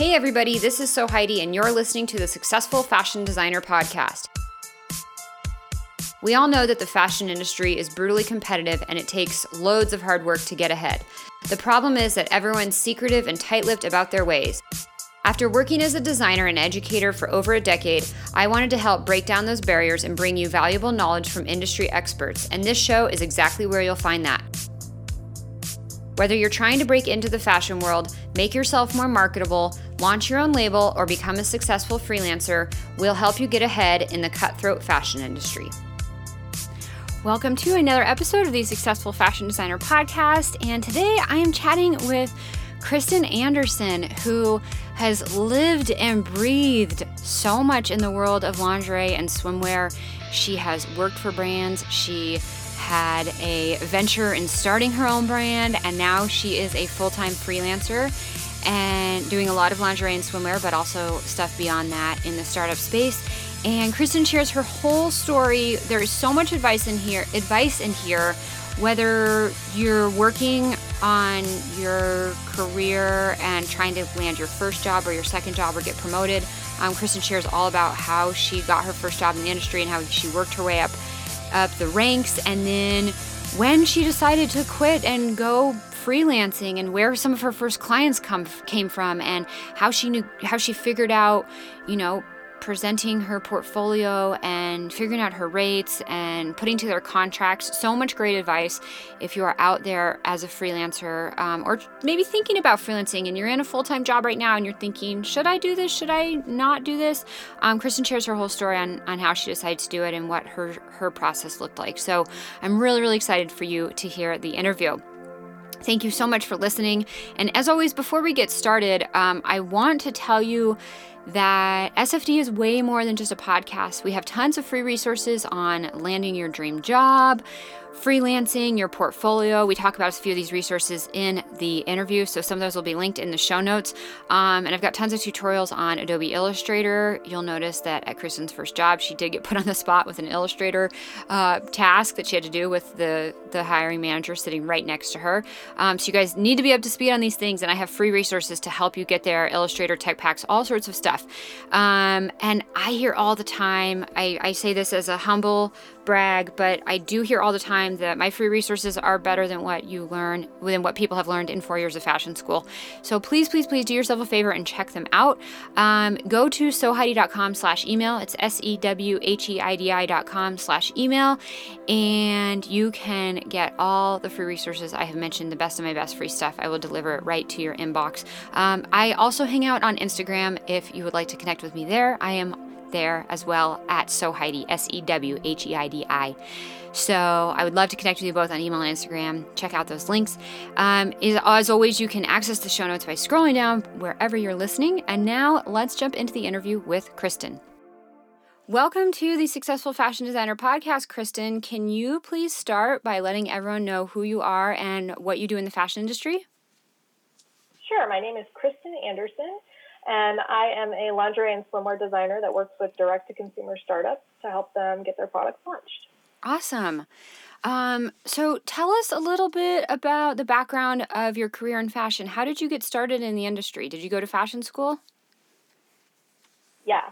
Hey, everybody, this is Sew Heidi, and you're listening to the Successful Fashion Designer Podcast. We all know that the fashion industry is brutally competitive and it takes loads of hard work to get ahead. The problem is that everyone's secretive and tight lipped about their ways. After working as a designer and educator for over a decade, I wanted to help break down those barriers and bring you valuable knowledge from industry experts, and this show is exactly where you'll find that. Whether you're trying to break into the fashion world, make yourself more marketable, launch your own label, or become a successful freelancer, we'll help you get ahead in the cutthroat fashion industry. Welcome to another episode of the Successful Fashion Designer Podcast, and today I am chatting with Kristen Anderson, who has lived and breathed so much in the world of lingerie and swimwear. She has worked for brands. She had a venture in starting her own brand, and now she is a full time freelancer and doing a lot of lingerie and swimwear, but also stuff beyond that in the startup space. And Kristen shares her whole story. There is so much advice in here, advice in here, whether you're working on your career and trying to land your first job or your second job or get promoted. Um, Kristen shares all about how she got her first job in the industry and how she worked her way up up the ranks and then when she decided to quit and go freelancing and where some of her first clients come came from and how she knew how she figured out you know presenting her portfolio and figuring out her rates and putting together contracts. So much great advice if you are out there as a freelancer um, or maybe thinking about freelancing and you're in a full time job right now and you're thinking, should I do this? Should I not do this? Um, Kristen shares her whole story on, on how she decided to do it and what her, her process looked like. So I'm really, really excited for you to hear the interview. Thank you so much for listening. And as always, before we get started, um, I want to tell you that SFD is way more than just a podcast. We have tons of free resources on landing your dream job, freelancing, your portfolio. We talk about a few of these resources in the interview, so some of those will be linked in the show notes. Um, and I've got tons of tutorials on Adobe Illustrator. You'll notice that at Kristen's first job, she did get put on the spot with an Illustrator uh, task that she had to do with the, the hiring manager sitting right next to her. Um, so you guys need to be up to speed on these things, and I have free resources to help you get there Illustrator, tech packs, all sorts of stuff. Um, and I hear all the time, I, I say this as a humble brag, but I do hear all the time that my free resources are better than what you learn, than what people have learned in four years of fashion school. So please, please, please do yourself a favor and check them out. Um, go to sewheidi.com slash email. It's S-E-W-H-E-I-D-I dot com slash email. And you can get all the free resources I have mentioned, the best of my best free stuff. I will deliver it right to your inbox. Um, I also hang out on Instagram if you would like to connect with me there. I am there as well at SewHeidi, S E W H E I D I. So I would love to connect with you both on email and Instagram. Check out those links. Um, as always, you can access the show notes by scrolling down wherever you're listening. And now let's jump into the interview with Kristen. Welcome to the Successful Fashion Designer Podcast, Kristen. Can you please start by letting everyone know who you are and what you do in the fashion industry? Sure. My name is Kristen Anderson and I am a lingerie and swimwear designer that works with direct to consumer startups to help them get their products launched. Awesome. Um, so tell us a little bit about the background of your career in fashion. How did you get started in the industry? Did you go to fashion school? Yeah.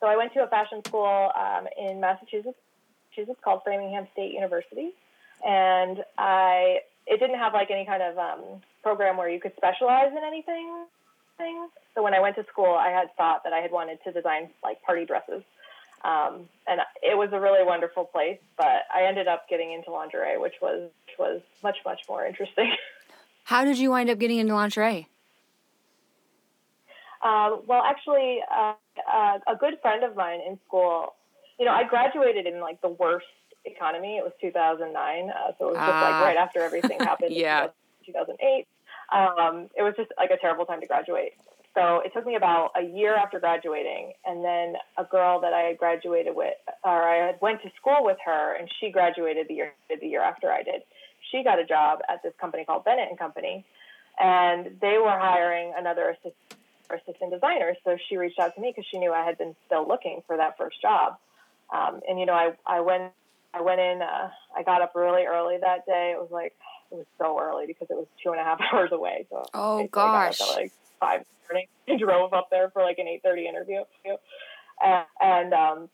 So I went to a fashion school um, in Massachusetts, Massachusetts called Framingham State University, and I it didn't have like any kind of um, program where you could specialize in anything things. So when I went to school, I had thought that I had wanted to design like party dresses. Um, and it was a really wonderful place, but I ended up getting into lingerie, which was which was much much more interesting. How did you wind up getting into lingerie? Uh, well, actually, uh, uh, a good friend of mine in school, you know, I graduated in like the worst economy. It was 2009, uh, so it was just like ah. right after everything happened. yeah. 2008. Um, it was just like a terrible time to graduate. So it took me about a year after graduating, and then a girl that I had graduated with, or I had went to school with her, and she graduated the year the year after I did. She got a job at this company called Bennett and Company, and they were hiring another assistant, assistant designer. So she reached out to me because she knew I had been still looking for that first job. Um, and you know, I I went I went in. Uh, I got up really early that day. It was like it was so early because it was two and a half hours away. So oh gosh, at like five morning and drove up there for like an eight thirty interview, and, and um,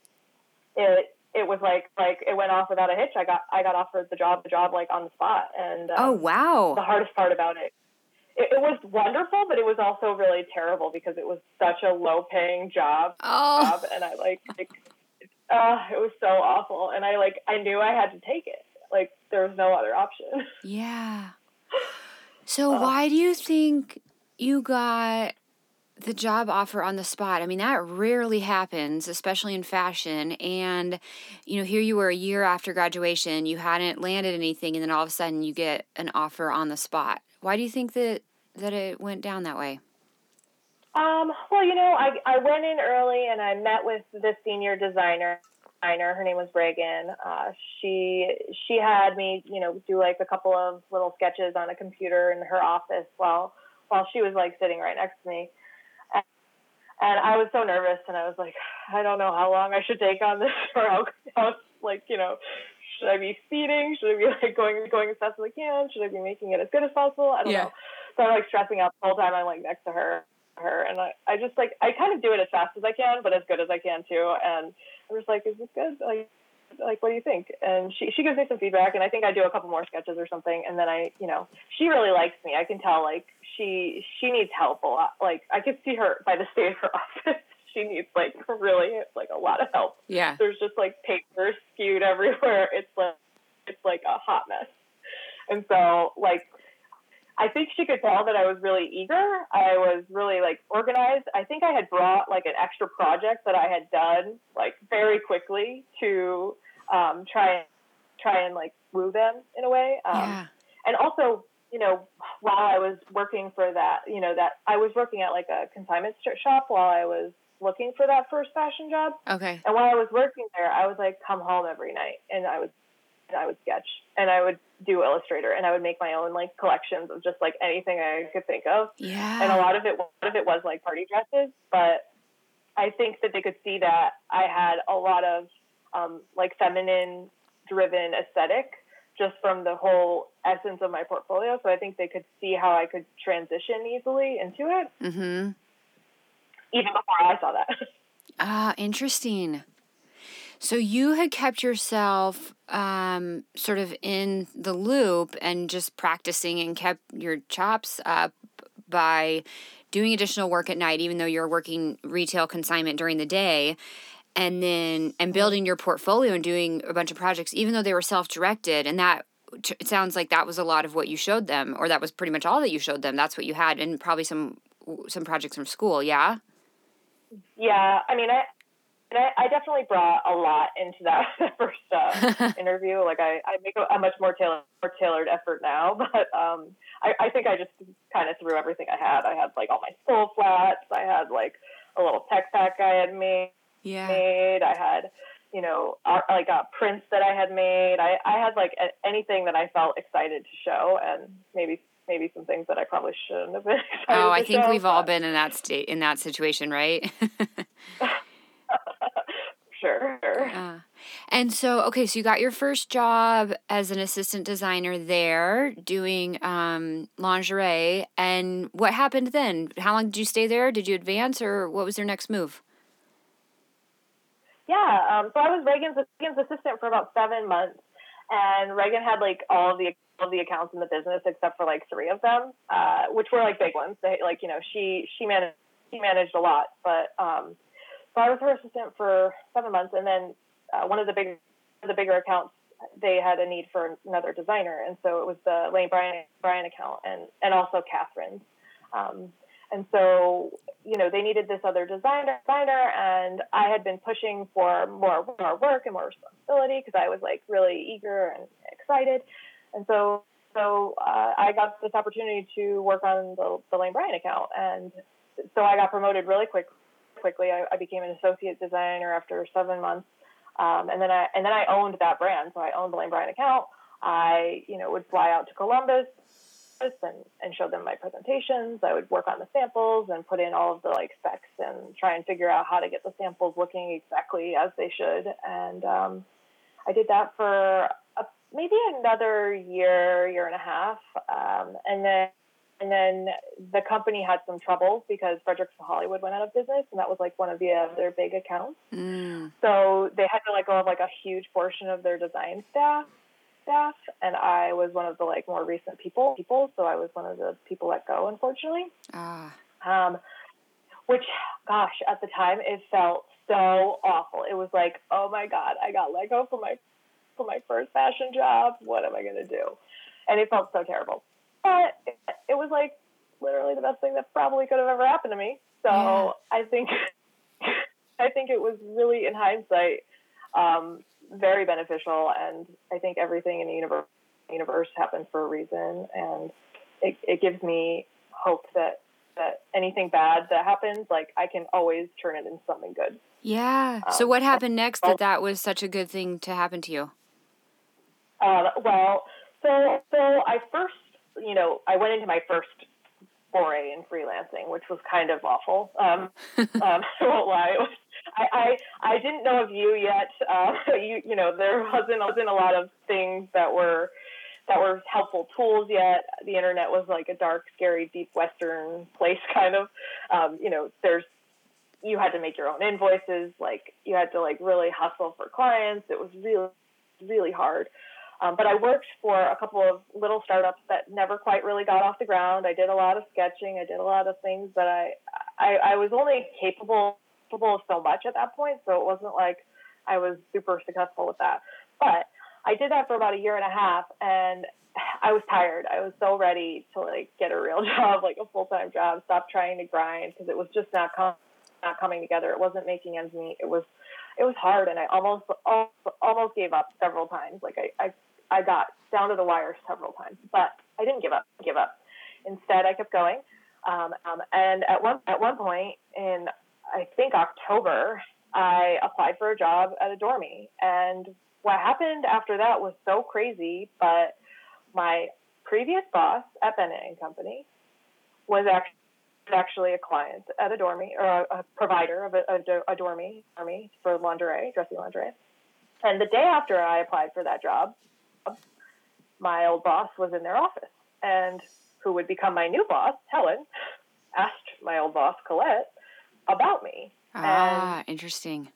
it it was like like it went off without a hitch. I got I got offered the job the job like on the spot, and um, oh wow, the hardest part about it. It, it was wonderful, but it was also really terrible because it was such a low paying job, oh. job, and I like, like uh, it was so awful, and I like I knew I had to take it. Like there was no other option. Yeah. So uh, why do you think you got the job offer on the spot. I mean, that rarely happens, especially in fashion. And, you know, here you were a year after graduation, you hadn't landed anything, and then all of a sudden you get an offer on the spot. Why do you think that, that it went down that way? Um, well, you know, I, I went in early and I met with the senior designer. Designer, her name was Reagan. Uh, she she had me, you know, do like a couple of little sketches on a computer in her office while while she was like sitting right next to me. And I was so nervous, and I was like, I don't know how long I should take on this, or how, how like, you know, should I be feeding? Should I be like going going as fast as I can? Should I be making it as good as possible? I don't yeah. know. So I'm like stressing out the whole time. I'm like next to her, her, and I, I just like I kind of do it as fast as I can, but as good as I can too. And I'm just like, is this good? Like, like what do you think? And she she gives me some feedback, and I think I do a couple more sketches or something, and then I, you know, she really likes me. I can tell like she she needs help a lot. Like I could see her by the state of her office. she needs like really like a lot of help. Yeah. There's just like papers skewed everywhere. It's like it's like a hot mess. And so like I think she could tell that I was really eager. I was really like organized. I think I had brought like an extra project that I had done like very quickly to um, try and try and like woo them in a way. Um, yeah. And also you know, while I was working for that, you know, that I was working at like a consignment shop while I was looking for that first fashion job. Okay. And while I was working there, I would like come home every night and I would and I would sketch and I would do Illustrator and I would make my own like collections of just like anything I could think of. Yeah. And a lot of it, a lot of it was like party dresses, but I think that they could see that I had a lot of um, like feminine driven aesthetic just from the whole essence of my portfolio. So I think they could see how I could transition easily into it. Mm-hmm. Even before I saw that. Ah, interesting. So you had kept yourself um, sort of in the loop and just practicing and kept your chops up by doing additional work at night, even though you're working retail consignment during the day and then and building your portfolio and doing a bunch of projects even though they were self-directed and that it sounds like that was a lot of what you showed them or that was pretty much all that you showed them. That's what you had and probably some some projects from school yeah? Yeah i mean i I, I definitely brought a lot into that first uh, interview. Like I, I make a, much more tailored, more tailored effort now, but um, I, I think I just kind of threw everything I had. I had like all my skull flats. I had like a little tech pack I had made yeah. made. I had, you know, like uh, prints that I had made. I, I had like a, anything that I felt excited to show, and maybe maybe some things that I probably shouldn't have been. oh, I think show, we've but... all been in that state in that situation, right? Sure. Uh, and so, okay, so you got your first job as an assistant designer there, doing um, lingerie. And what happened then? How long did you stay there? Did you advance, or what was your next move? Yeah, um, so I was Reagan's, Reagan's assistant for about seven months, and Reagan had like all of the all the accounts in the business except for like three of them, uh, which were like big ones. They, like you know, she she managed she managed a lot, but um, so I was her assistant for seven months, and then uh, one of the big the bigger accounts they had a need for another designer, and so it was the Lane Bryant Bryant account and and also Catherine's. Um, and so, you know, they needed this other designer, designer, and I had been pushing for more, more work and more responsibility because I was like really eager and excited. And so, so uh, I got this opportunity to work on the, the Lane Bryant account, and so I got promoted really quick. Quickly, I, I became an associate designer after seven months, um, and then I and then I owned that brand. So I owned the Lane Bryant account. I, you know, would fly out to Columbus and, and show them my presentations. I would work on the samples and put in all of the like specs and try and figure out how to get the samples looking exactly as they should. And um, I did that for maybe another year, year and a half, um, and then and then the company had some troubles because Fredericks Hollywood went out of business, and that was like one of the other big accounts. Mm. So they had to let go of like a huge portion of their design staff staff and I was one of the like more recent people people so I was one of the people let go unfortunately Ah. um, which gosh at the time it felt so awful it was like oh my god I got let go from my from my first fashion job what am I gonna do and it felt so terrible but it, was like literally the best thing that probably could have ever happened to me so Yeah. I think I think it was really in hindsight um, very beneficial, and I think everything in the universe, universe happens for a reason, and it, it gives me hope that that anything bad that happens, like I can always turn it into something good. Yeah. So Um, what happened next that that was such a good thing to happen to you? Um, well, so so I first, you know, I went into my first foray in freelancing, which was kind of awful. Um, um, I won't lie. It was, I, I I didn't know of you yet. Uh, you you know, there wasn't wasn't a lot of things that were that were helpful tools yet. The internet was like a dark, scary, deep western place, kind of. Um, you know, there's you had to make your own invoices. Like you had to like really hustle for clients. It was really really hard. Um, but I worked for a couple of little startups that never quite really got off the ground. I did a lot of sketching. I did a lot of things that I I, I was only capable capable of so much at that point. So it wasn't like I was super successful with that. But I did that for about a year and a half, and I was tired. I was so ready to like get a real job, like a full time job. Stop trying to grind because it was just not com- not coming together. It wasn't making ends meet. It was it was hard, and I almost almost gave up several times. Like I, I I got down to the wire several times, but I didn't give up. Give up. Instead, I kept going. Um, um, and at one at one point in I think October, I applied for a job at Adore Me, and what happened after that was so crazy. But my previous boss at Bennett and Company was actually actually a client at Adore Me or a, a provider of a, a, Adore Me dormy for lingerie, dressy lingerie. And the day after I applied for that job, my old boss was in their office, and who would become my new boss, Helen, asked my old boss Colette about me. Ah, interesting.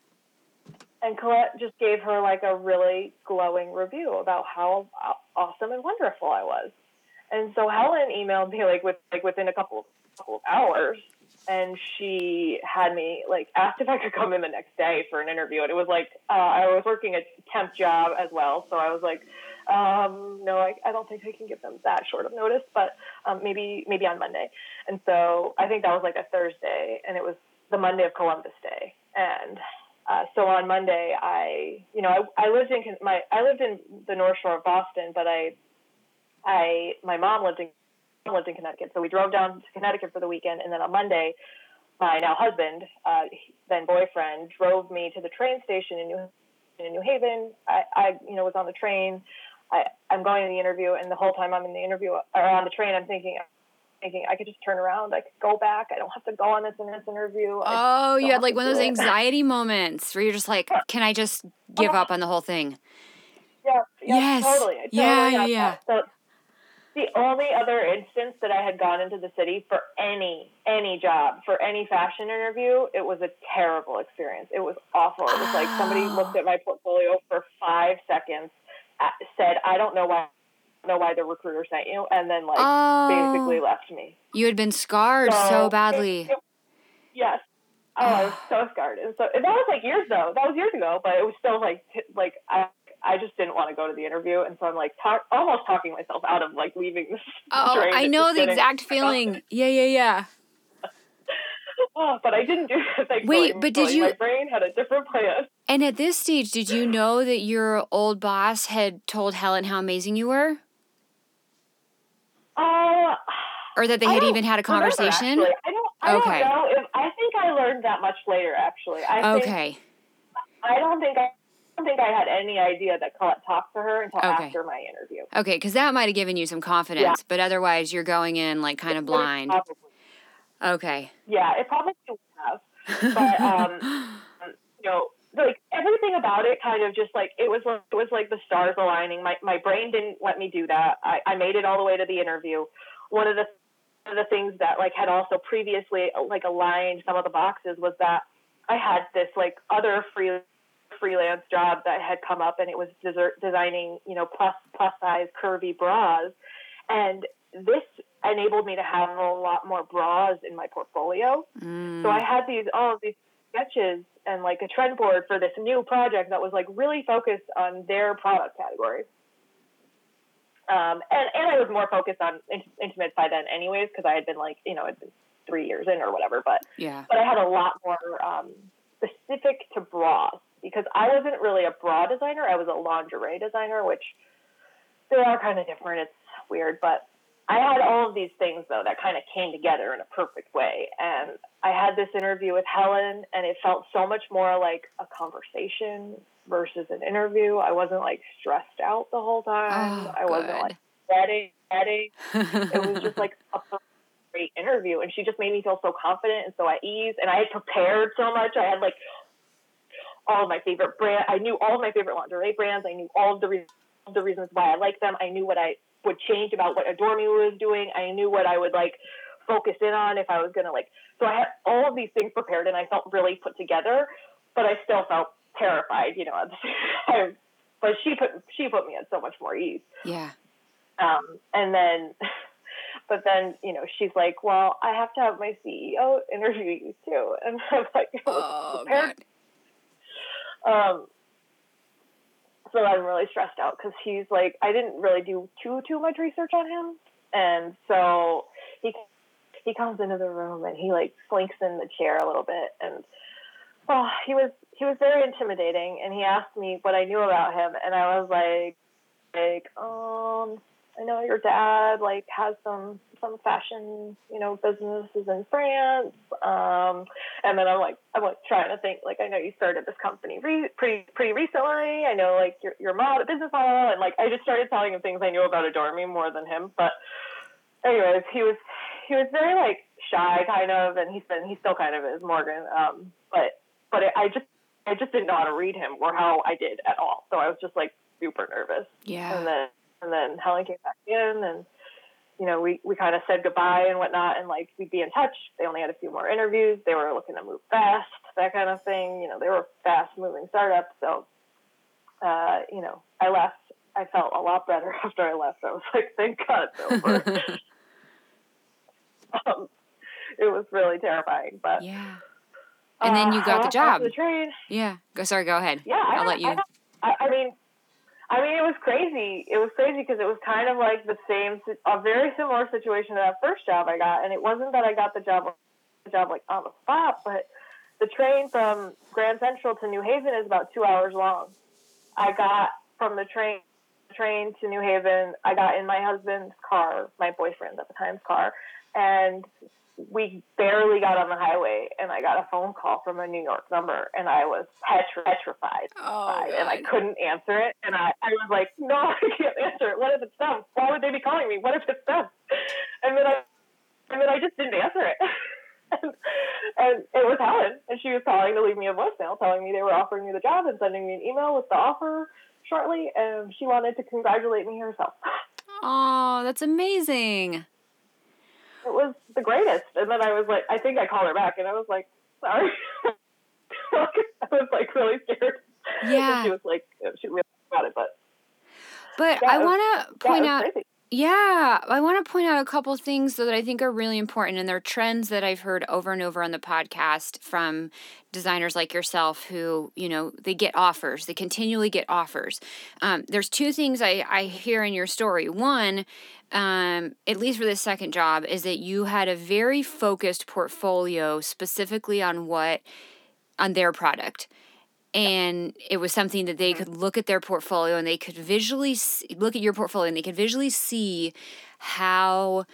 And Colette just gave her like a really glowing review about how awesome and wonderful I was. And so Helen emailed me like with like within a couple hours, and she had me like asked if I could come in the next day for an interview. And it was like uh, I was working a temp job as well, so I was like, um, no, I, I don't think I can give them that short of notice, but um, maybe maybe on Monday. And so I think that was like a Thursday, and it was the Monday of Columbus Day, and uh, so on Monday, I, you know, I, I lived in my, I lived in the North Shore of Boston, but I, I, my mom lived in, lived in Connecticut, so we drove down to Connecticut for the weekend, and then on Monday, my now husband, uh, then boyfriend, drove me to the train station in New, in New Haven. I, I, you know, was on the train. I, I'm going to the interview, and the whole time I'm in the interview or on the train, I'm thinking, thinking I could just turn around, I could go back, I don't have to go on this and this interview. I Oh, you had like one of those anxiety moments where you're just like, can I just give up on the whole thing? Yeah, yeah, Yes. totally. Totally Yeah, yeah, yeah. So the only other instance that I had gone into the city for any any job, for any fashion interview, it was a terrible experience. It was awful. It was like somebody Oh. looked at my portfolio for five seconds, uh, said, "I don't know why." Know why the recruiter sent you, and then like basically Oh, left me. you had been scarred so So, badly. it- yes. Oh, I was so scarred. And so and that was like years though. That was years ago, but it was still like t- like I I just didn't want to go to the interview, and so I'm like talk, almost talking myself out of like leaving this. Oh, I know the exact feeling. Yeah, yeah, yeah. Oh, but I didn't do that. Wait, but did you- My brain had a different plan. And at this stage, did you know that your old boss had told Helen how amazing you were? Uh, Or that they had even had a conversation? actually. I don't. I Okay. don't know. If, I think I learned that much later. Actually, I think Okay. I don't think I. I don't think I had any idea that Colette talked to her until Okay. after my interview. Okay, because that might have given you some confidence, but otherwise you're going in like kind of blind. Probably. Okay. Yeah, it probably would have. But um, you know, like everything about it kind of just like it was it was like the stars aligning. My my brain didn't let me do that. I, I made it all the way to the interview. One of the one of the things that like had also previously like aligned some of the boxes was that I had this like other free freelance job that had come up and it was desert, designing you know plus plus size curvy bras. And this enabled me to have a lot more bras in my portfolio. Mm. so i had these all of these sketches and like a trend board for this new project that was like really focused on their product category. Um, and, and I was more focused on intimate by then anyways, because I had been like, you know, it'd been three years in or whatever, but, yeah, but I had a lot more, um, specific to bras because I wasn't really a bra designer. I was a lingerie designer, which they are kind of different. It's weird, but I had all of these things though that kind of came together in a perfect way. And I had this interview with Helen, and it felt so much more like a conversation versus an interview. I wasn't like stressed out the whole time. Oh, I wasn't like sweating, sweating. it was just like a great interview, and she just made me feel so confident and so at ease. And I had prepared so much. I had like all of my favorite brand. I knew all of my favorite lingerie brands. I knew all of the reasons, the reasons why I like them. I knew what I would change about what Adore Me was doing. I knew what I would like focus in on if I was gonna like. So I had all of these things prepared, and I felt really put together. But I still felt terrified, you know, at the same time. But she put she put me at so much more ease. Yeah. Um, and then, but then you know she's like, well, I have to have my CEO interview you too, and I'm like, oh, prepared. Um, so I'm really stressed out because he's like, I didn't really do too too much research on him, and so he he comes into the room and he like slinks in the chair a little bit, and oh, he was he was very intimidating, and he asked me what I knew about him, and I was like, like, um, I know your dad like has some some fashion, you know, businesses in France. Um, and then I'm like, I'm like trying to think, like, I know you started this company re- pretty pretty recently. I know like your your model, business model, and like I just started telling him things I knew about Adore Me more than him. But anyways, he was he was very like shy kind of, and he's been he still kind of is Morgan. Um, but but it, I just I just didn't know how to read him or how I did at all. So I was just like super nervous. Yeah. And then and then Helen came back in and you know, we, we kind of said goodbye and whatnot and like we'd be in touch. They only had a few more interviews. They were looking to move fast, that kind of thing. You know, they were fast moving startups. So, uh, you know, I left. I felt a lot better after I left. I was like, thank God it's over. um, it was really terrifying, but yeah. And then you got uh, the job. The train. Yeah. Go. Sorry. Go ahead. Yeah. I'll I, let you. I, I mean, I mean, it was crazy. It was crazy because it was kind of like the same, a very similar situation to that first job I got. And it wasn't that I got the job, the job like on the spot, but the train from Grand Central to New Haven is about two hours long. I got from the train train to New Haven. I got in my husband's car, my boyfriend at the time's car, and we barely got on the highway and I got a phone call from a New York number and I was petri- petrified. Oh, and I couldn't answer it. And I, I was like, no, I can't answer it. What if it's them? Why would they be calling me? What if it's them? And then I, and then I just didn't answer it. and, and it was Helen and she was calling to leave me a voicemail telling me they were offering me the job and sending me an email with the offer shortly. And she wanted to congratulate me herself. Oh, that's amazing it was the greatest. And then I was like, I think I called her back, and I was like, sorry. I was like really scared. Yeah. And she was like, she really got it, but. But yeah, I want to point out. Crazy. Yeah, I want to point out a couple things that I think are really important, and they're trends that I've heard over and over on the podcast from designers like yourself who, you know, they get offers, they continually get offers. Um, there's two things I, I hear in your story. One, um, at least for this second job, is that you had a very focused portfolio specifically on what, on their product and it was something that they mm-hmm. could look at their portfolio and they could visually see, look at your portfolio and they could visually see how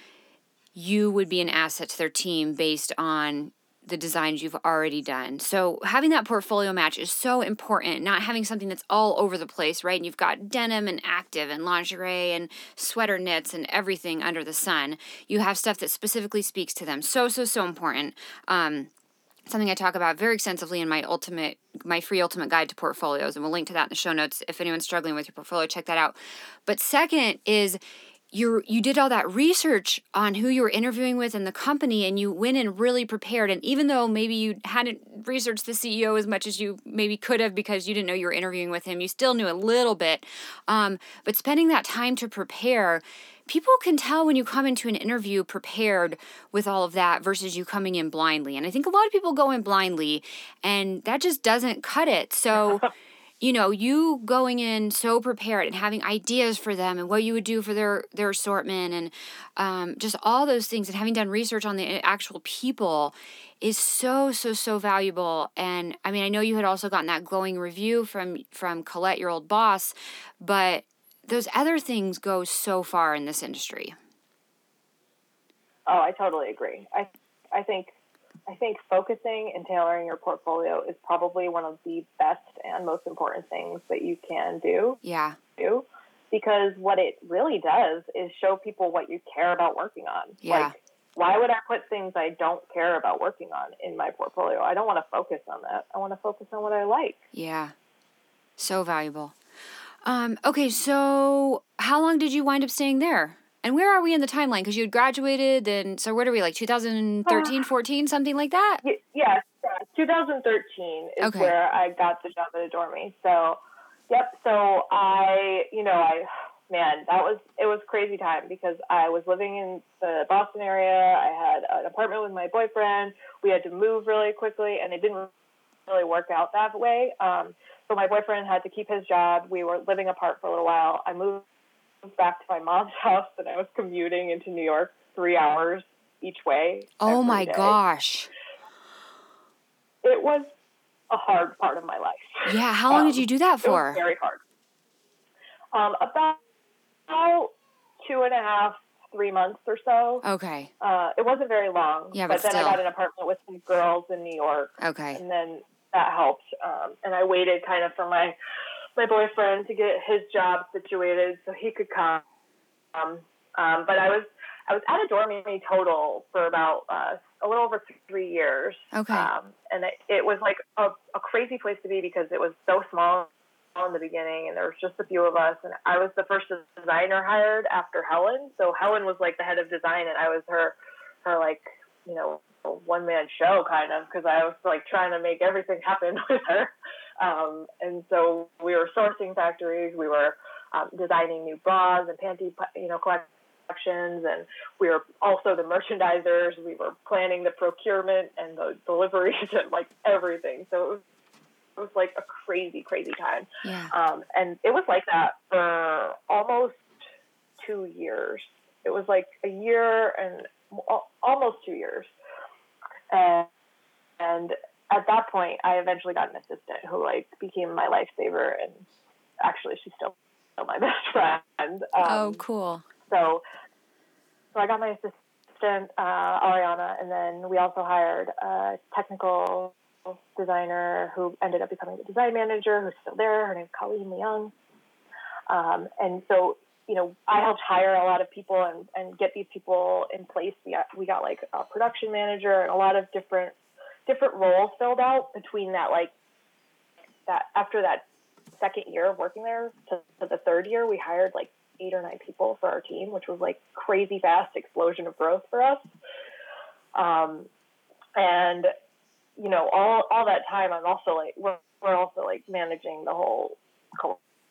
you would be an asset to their team based on the designs you've already done. So having that portfolio match is so important, not having something that's all over the place, right? And you've got denim and active and lingerie and sweater knits and everything under the sun. You have stuff that specifically speaks to them. So, so, so important. Um, something I talk about very extensively in my ultimate my free ultimate guide to portfolios and we'll link to that in the show notes if anyone's struggling with your portfolio check that out. But second is you you did all that research on who you were interviewing with and the company and you went in really prepared and even though maybe you hadn't researched the ceo as much as you maybe could have because you didn't know you were interviewing with him you still knew a little bit um, but spending that time to prepare people can tell when you come into an interview prepared with all of that versus you coming in blindly. And i think a lot of people go in blindly and that just doesn't cut it. So you know you going in so prepared and having ideas for them and what you would do for their their assortment and um, just all those things and having done research on the actual people is so so so valuable. And i mean i know you had also gotten that glowing review from from colette your old boss but those other things go so far in this industry oh i totally agree i i think I think focusing and tailoring your portfolio is probably one of the best and most important things that you can do. Yeah. Do because what it really does is show people what you care about working on. Yeah. Like, why would I put things I don't care about working on in my portfolio? I don't want to focus on that. I want to focus on what I like. Yeah. So valuable. Um, okay, so how long did you wind up staying there? And where are we in the timeline? Because you had graduated, and so what are we like 2013, uh, 14, something like that? Yes, yeah, 2013 is okay. where I got the job at Adore Me. So, yep. So I, you know, I, man, that was it was crazy time because I was living in the Boston area. I had an apartment with my boyfriend. We had to move really quickly, and it didn't really work out that way. Um, so my boyfriend had to keep his job. We were living apart for a little while. I moved back to my mom's house and I was commuting into New York three hours each way. Oh my day. gosh. It was a hard part of my life. Yeah. How long um, did you do that for? very hard. Um, about, about two and a half, three months or so. Okay. Uh, it wasn't very long. Yeah, but, but then still. I got an apartment with some girls in New York. Okay. And then that helped. Um, and I waited kind of for my my boyfriend to get his job situated so he could come. Um, um, but I was I was at Adore Me total for about uh, a little over three years. Okay. Um, and it, it was like a, a crazy place to be because it was so small in the beginning and there was just a few of us and I was the first designer hired after Helen. So Helen was like the head of design and I was her her like, you know, one man show kind of because I was like trying to make everything happen with her. Um, and so we were sourcing factories, we were um, designing new bras and panty, you know, collections, and we were also the merchandisers. We were planning the procurement and the deliveries and like everything. So it was, it was like a crazy, crazy time. Yeah. Um, and it was like that for almost two years. It was like a year and almost two years. And, and at that point, I eventually got an assistant who like became my lifesaver, and actually, she's still, still my best friend. Um, oh, cool. So, so I got my assistant uh, Ariana, and then we also hired a technical designer who ended up becoming the design manager, who's still there. Her name's Colleen Leung. Um, and so, you know, I helped hire a lot of people and, and get these people in place. We got, we got like a production manager and a lot of different different roles filled out between that like that after that second year of working there to, to the third year we hired like eight or nine people for our team which was like crazy fast explosion of growth for us um, and you know all all that time i'm also like we're, we're also like managing the whole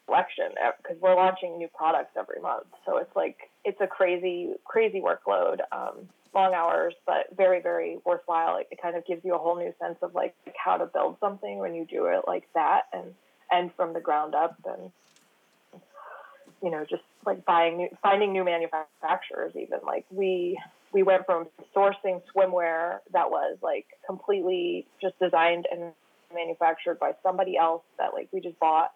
collection because we're launching new products every month so it's like it's a crazy crazy workload um, long hours, but very, very worthwhile. It, it kind of gives you a whole new sense of like how to build something when you do it like that and and from the ground up and you know just like buying new finding new manufacturers even like we we went from sourcing swimwear that was like completely just designed and manufactured by somebody else that like we just bought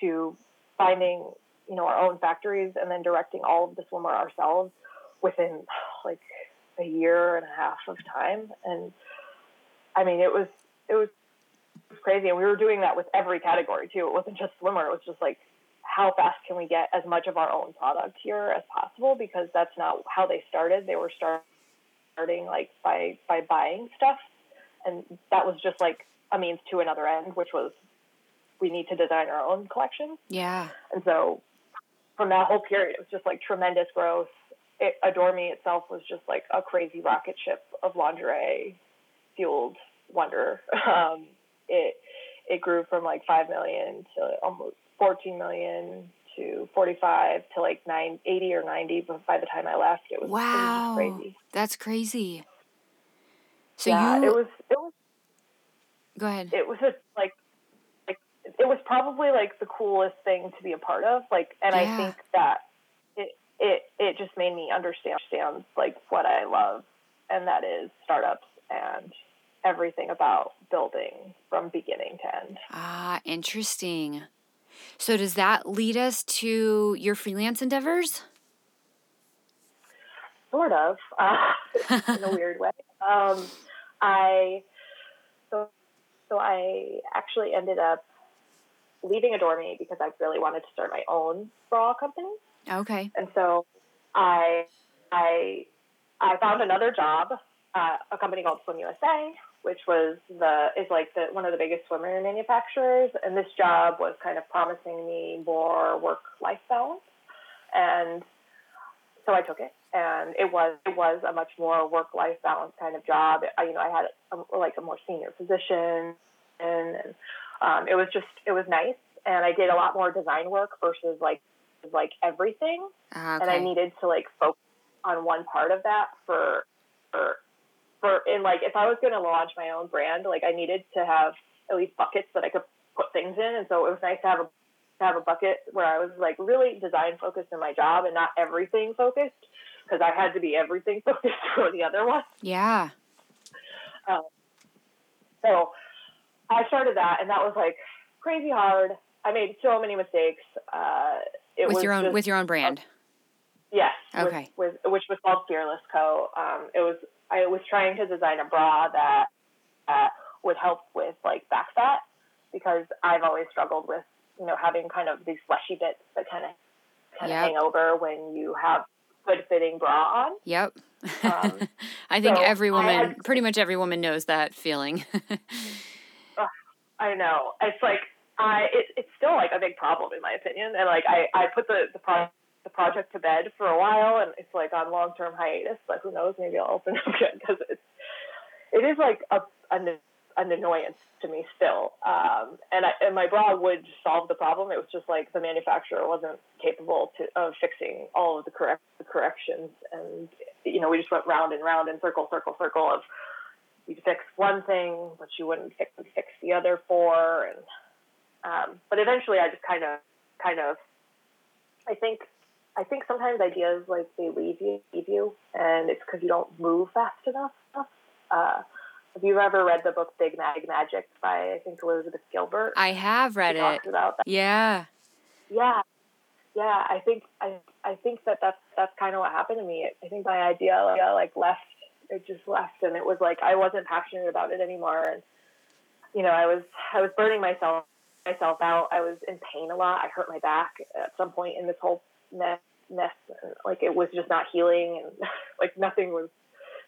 to finding you know our own factories and then directing all of the swimwear ourselves within like a year and a half of time. And I mean, it was, it was crazy. And we were doing that with every category too. It wasn't just swimwear It was just like, how fast can we get as much of our own product here as possible? Because that's not how they started. They were start, starting like by, by buying stuff and that was just like a means to another end, which was we need to design our own collection. Yeah. And so from that whole period, it was just like tremendous growth. It, Adore Me itself was just like a crazy rocket ship of lingerie fueled wonder. Um, it it grew from like five million to almost fourteen million to forty five to like nine eighty or ninety. But by the time I left, it was, Wow. it was crazy. That's crazy. So yeah, you it was it was go ahead. it was just like like it was probably like the coolest thing to be a part of like and Yeah. i think that it it it just made me understand understand like what i love and that is startups and everything about building from beginning to end Ah, interesting. So does that lead us to your freelance endeavors? sort of uh, in a weird way um i so so i actually ended up leaving adore me because i really wanted to start my own bra company Okay. And so I I I found another job at a company called Swim USA, which was the is like the one of the biggest swimwear manufacturers. And this job was kind of promising me more work life balance. And so I took it, and it was it was a much more work life balance kind of job. I, you know, I had a, like a more senior position, and, and um, it was just it was nice. And I did a lot more design work versus like like everything Ah, and I needed to like focus on one part of that for for for in like if I was going to launch my own brand, like I needed to have at least buckets that I could put things in, and so it was nice to have a to have a bucket where I was like really design focused in my job and not everything focused because I had to be everything focused for the other one. yeah. So I started that, and that was like crazy hard. I made so many mistakes. Uh, it With was your own just, with your own brand. Yes. Okay. With, which was called Fearless Co. Um, it was I was trying to design a bra that uh, would help with like back fat because I've always struggled with you know having kind of these fleshy bits that kind of kind Yep. of hang over when you have good fitting bra on. Yep. Um, I think so every woman, had- pretty much every woman knows that feeling. I know it's like I it, it's still like a big problem in my opinion, and like I I put the the pro- the project to bed for a while, and it's like on long term hiatus. But who knows? Maybe I'll open up again because it's it is like a an, an annoyance to me still. Um, and I and my bra would solve the problem. It was just like the manufacturer wasn't capable to of fixing all of the correct the corrections, and you know we just went round and round and circle circle circle of you'd fix one thing, but you wouldn't fix, fix the other four. And um, but eventually, I just kind of, kind of, I think, I think sometimes ideas like they leave you, leave you, and it's because you don't move fast enough. Uh, have you ever read the book Big Mag Magic by I think Elizabeth Gilbert? I have read it. talks about that. Yeah. Yeah, yeah. I think I I think that that's that's kind of what happened to me. I think my idea like, like left. It just left, and it was like I wasn't passionate about it anymore. And you know, I was I was burning myself myself out. I was in pain a lot. I hurt my back at some point in this whole mess. mess. Like it was just not healing, and like nothing was.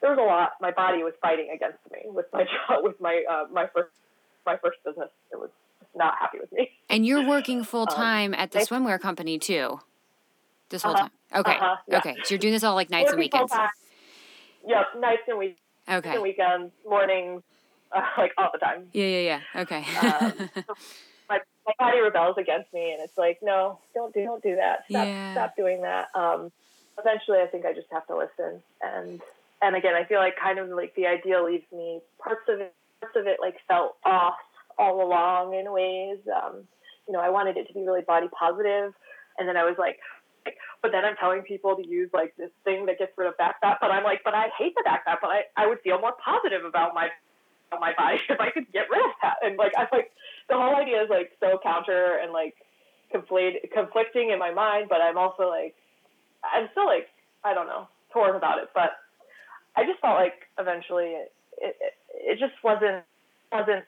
There was a lot. My body was fighting against me with my job, with my uh, my first my first business. It was not happy with me. And you're working full time at the swimwear company too. This whole Uh-huh. time. Okay. Uh-huh, yeah. Okay. So you're doing this all like nights and Working weekends. Yep, nights and weekends. Okay. and weekends, mornings, uh, like all the time. Yeah, yeah, yeah. Okay. Um, My, my body rebels against me, and it's like, no, don't do, don't do that. Stop, Yeah. stop doing that. Um, eventually, I think I just have to listen. And and again, I feel like kind of like the idea leaves me parts of it. Parts of it like felt off all along in ways. Um, you know, I wanted it to be really body positive, and then I was like. Like, But then I'm telling people to use like this thing that gets rid of back fat, but I'm like, but I hate the back fat, but I, I would feel more positive about my about my body if I could get rid of that. And like I'm like the whole idea is like so counter and like conflate conflicting in my mind, but I'm also like I'm still like I don't know torn about it. But I just felt like eventually it it, it just wasn't wasn't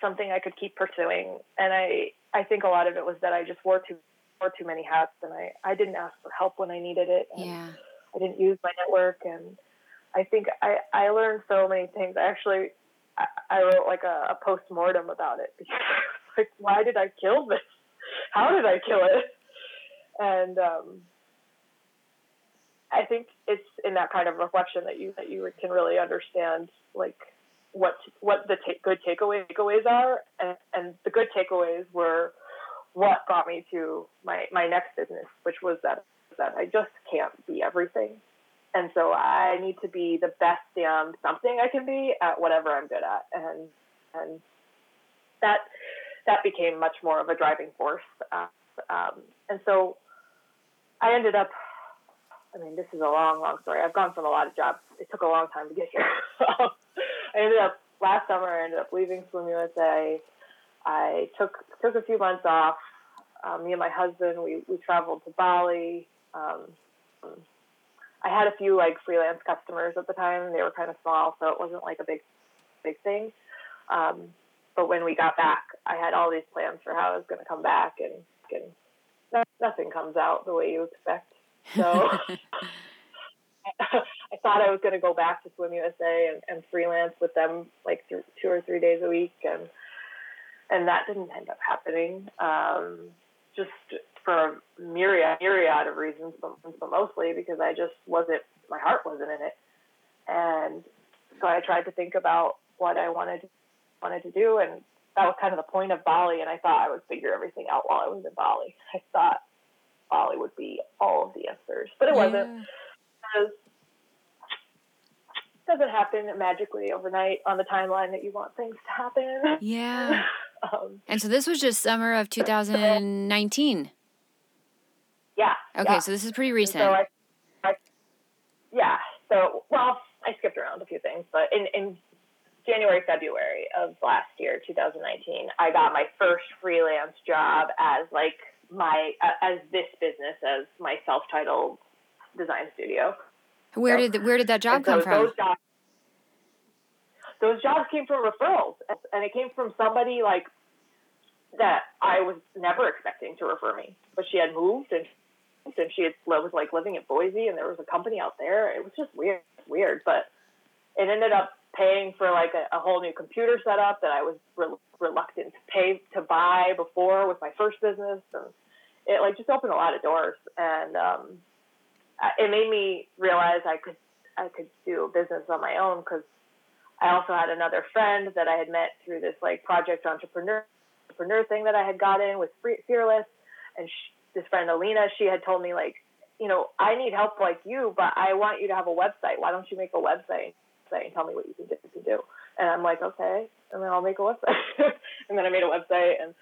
something I could keep pursuing, and I I think a lot of it was that I just wore too wore too many hats, and I I didn't ask for help when I needed it. And yeah. I didn't use my network, and I think I I learned so many things. I actually I, I wrote like a, a post mortem about it because like, why did I kill this? How did I kill it? And um, I think it's in that kind of reflection that you that you can really understand like what what the ta- good takeaway takeaways are, and, and the good takeaways were what got me to my my next business, which was that that I just can't be everything, and so I need to be the best damn something I can be at whatever I'm good at, and and that that became much more of a driving force, uh, um, and so I ended up. I mean, this is a long, long story. I've gone from a lot of jobs. It took a long time to get here. I ended up last summer. I ended up leaving Swim USA. I took took a few months off. Um, me and my husband, we we traveled to Bali. Um, I had a few like freelance customers at the time. They were kind of small, so it wasn't like a big big thing. Um, but when we got back, I had all these plans for how I was going to come back, and, and nothing comes out the way you expect. So I thought I was going to go back to Swim USA and, and freelance with them like th- two or three days a week, and and that didn't end up happening. Um, just for a myriad myriad of reasons, but, but mostly because I just wasn't my heart wasn't in it, and so I tried to think about what I wanted wanted to do, and that was kind of the point of Bali. And I thought I would figure everything out while I was in Bali. I thought Bali would be all of the answers, but it yeah. wasn't because it doesn't happen magically overnight on the timeline that you want things to happen. Yeah. um, and so this was just summer of 2019. Yeah. Okay, yeah. so this is pretty recent. so I, I, yeah. So well, I skipped around a few things, but in in January, February of last year, 2019, I got my first freelance job as like my as this business as my self-titled design studio. Where so, did where did that job come from? Those jobs, came from referrals, and it came from somebody like that I was never expecting to refer me, but she had moved and and she had was like living in Boise, and there was a company out there. It was just weird, weird, but it ended up paying for like a, a whole new computer setup that I was re- reluctant to pay to buy before with my first business, and it like just opened a lot of doors. And um, it made me realize I could I could do a business on my own because I also had another friend that I had met through this like project entrepreneur entrepreneur thing that I had got in with Fearless, and she, this friend Alina, she had told me like, you know, I need help like you, but I want you to have a website. Why don't you make a website and tell me what you can do? Do? And I'm like, okay, and then I'll make a website. and then I made a website, and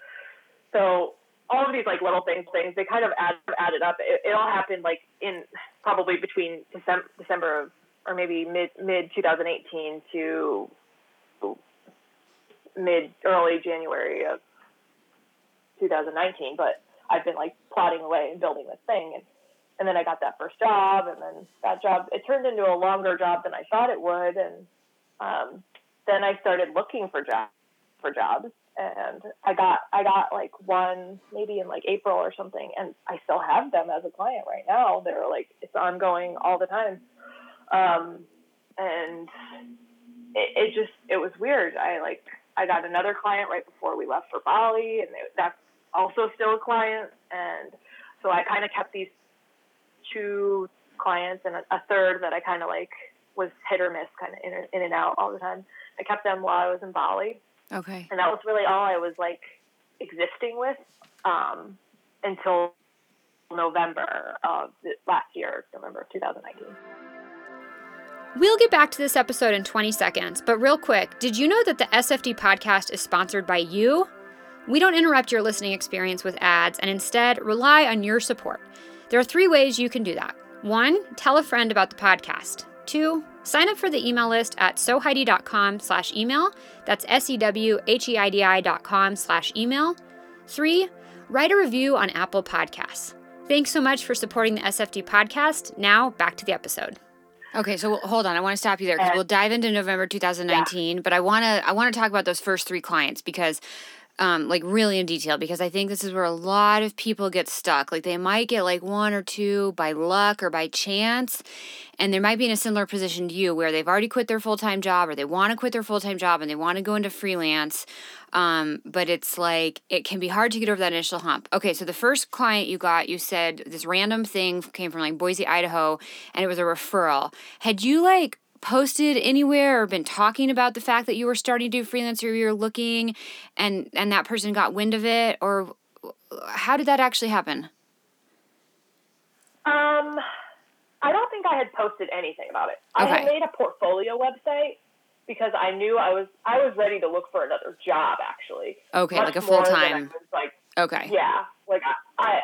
so all of these like little things, things they kind of add, added up. It, it all happened like in probably between December, December of or maybe mid mid 2018 to mid early January of 2019. But I've been like plotting away and building this thing, and and then I got that first job, and then that job it turned into a longer job than I thought it would, and um, then I started looking for jobs for jobs and I got I got like one maybe in like April or something, and I still have them as a client right now. They're like it's ongoing all the time, um, and it, it just it was weird. I like I got another client right before we left for Bali, and they, that's also still a client, and so I kind of kept these two clients and a, a third that I kind of like was hit or miss, kind of in, in and out all the time. I kept them while I was in Bali Okay. And that was really all I was like existing with um, until November of last year, November of 2019. We'll get back to this episode in 20 seconds, but real quick, did you know that the SFD podcast is sponsored by you? We don't interrupt your listening experience with ads and instead rely on your support. There are three ways you can do that. One, tell a friend about the podcast. Two, sign up for the email list at sewheidi.com slash email. That's S-E-W-H-E-I-D-I dot com slash email. Three, write a review on Apple Podcasts. Thanks so much for supporting the SFD podcast. Now back to the episode. Okay, so hold on. I want to stop you there because we'll dive into November 2019. Yeah. But I want to I want to talk about those first three clients because um, like really in detail because I think this is where a lot of people get stuck. Like they might get like one or two by luck or by chance, and they might be in a similar position to you where they've already quit their full time job or they want to quit their full time job and they want to go into freelance. Um, but it's like it can be hard to get over that initial hump. Okay, so the first client you got, you said this random thing came from like Boise, Idaho, and it was a referral. Had you like posted anywhere or been talking about the fact that you were starting to do freelance or you're looking and and that person got wind of it? Or how did that actually happen? Um i don't think i had posted anything about it. Okay. i had made a portfolio website because i knew i was i was ready to look for another job actually. Okay like a full-time. like okay. yeah like I, I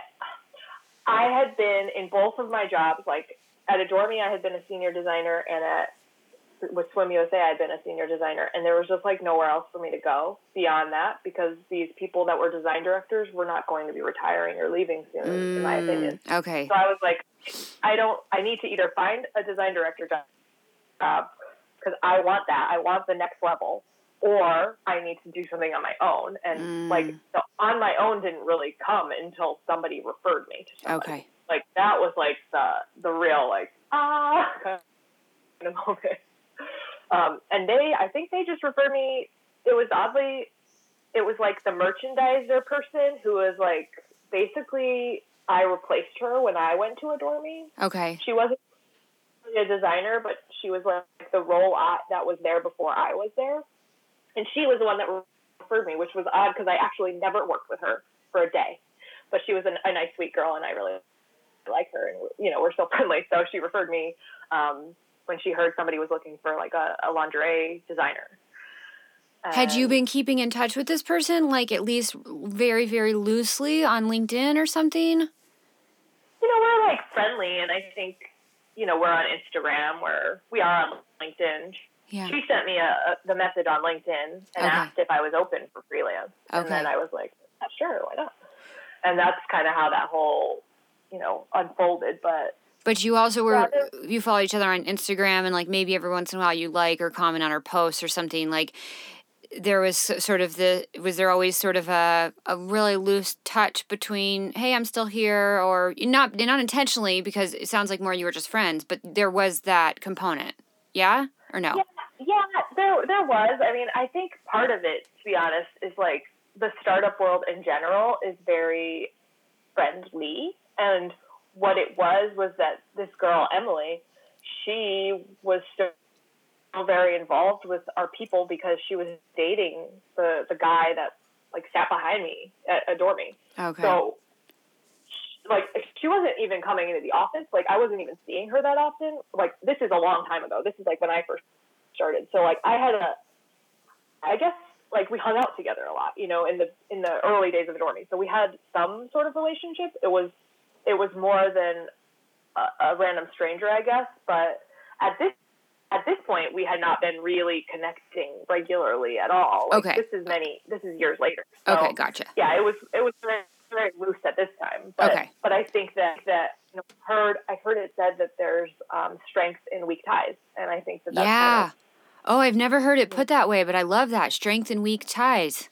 i had been in both of my jobs like at Adore Me, I had been a senior designer, and at with Swim USA, I'd been a senior designer, and there was just like nowhere else for me to go beyond that because these people that were design directors were not going to be retiring or leaving soon, mm, in my opinion. Okay. So I was like, I don't. I need to either find a design director job because I want that. I want the next level, or I need to do something on my own. And mm. like, the on my own didn't really come until somebody referred me to somebody. Okay. Like that was like the the real like ah kind of moment. Um, and they, I think they just referred me. It was oddly, it was like the merchandiser person who was like basically I replaced her when I went to Adore Me. Okay. She wasn't a designer, but she was like the role I, that was there before I was there, and she was the one that referred me, which was odd because I actually never worked with her for a day, but she was a, a nice, sweet girl, and I really like her, and you know we're still friendly. So she referred me. Um, when she heard somebody was looking for like a, a lingerie designer. Had you been keeping in touch with this person, like at least very, very loosely on LinkedIn or something? You know, we're like friendly, and I think, you know, we're on Instagram, where we are on LinkedIn. Yeah. She sent me a, a the message on LinkedIn and okay. asked if I was open for freelance, okay. and then I was like, sure, why not? And that's kind of how that whole, you know, unfolded. But but you also were you follow each other on Instagram and like maybe every once in a while you like or comment on her posts or something like there was sort of the was there always sort of a, a really loose touch between hey i'm still here or not not intentionally because it sounds like more you were just friends but there was that component. Yeah or no? Yeah, yeah there there was. I mean i think part of it to be honest is like the startup world in general is very friendly and what it was was that this girl Emily, she was still very involved with our people because she was dating the the guy that like sat behind me at Adore Me. Okay. So like she wasn't even coming into the office. Like I wasn't even seeing her that often. Like this is a long time ago. This is like when I first started. So like I had a I guess like we hung out together a lot, you know, in the in the early days of Adore Me. So we had some sort of relationship. It was it was more than a, a random stranger, I guess. But at this at this point, we had not been really connecting regularly at all. Like, okay. This is many. This is years later. So, okay, gotcha. Yeah, it was it was very, very loose at this time. But, okay. But I think that that you know, heard I heard it said that there's um, strength in weak ties, and I think that that's yeah. Kind of, oh, I've never heard it put that way, but I love that strength in weak ties.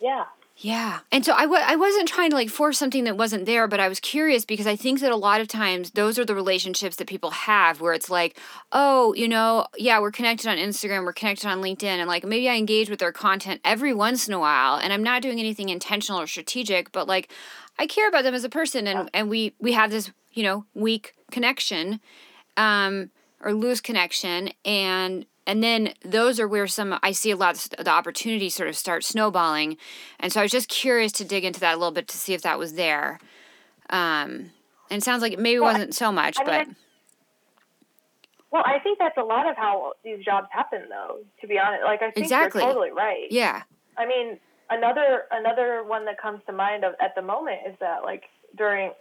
Yeah. Yeah. And so I w- I wasn't trying to like force something that wasn't there, but I was curious because I think that a lot of times those are the relationships that people have where it's like, oh, you know, yeah, we're connected on Instagram, we're connected on LinkedIn, and like maybe I engage with their content every once in a while and I'm not doing anything intentional or strategic, but like I care about them as a person and, and we we have this, you know, weak connection um or loose connection and and then those are where some I see a lot of the opportunities sort of start snowballing, and so I was just curious to dig into that a little bit to see if that was there. Um, and it sounds like it maybe well, wasn't so much, I but. Mean, well, I think that's a lot of how these jobs happen, though. To be honest, like I think exactly. you're totally right. Yeah. I mean, another another one that comes to mind of, at the moment is that like during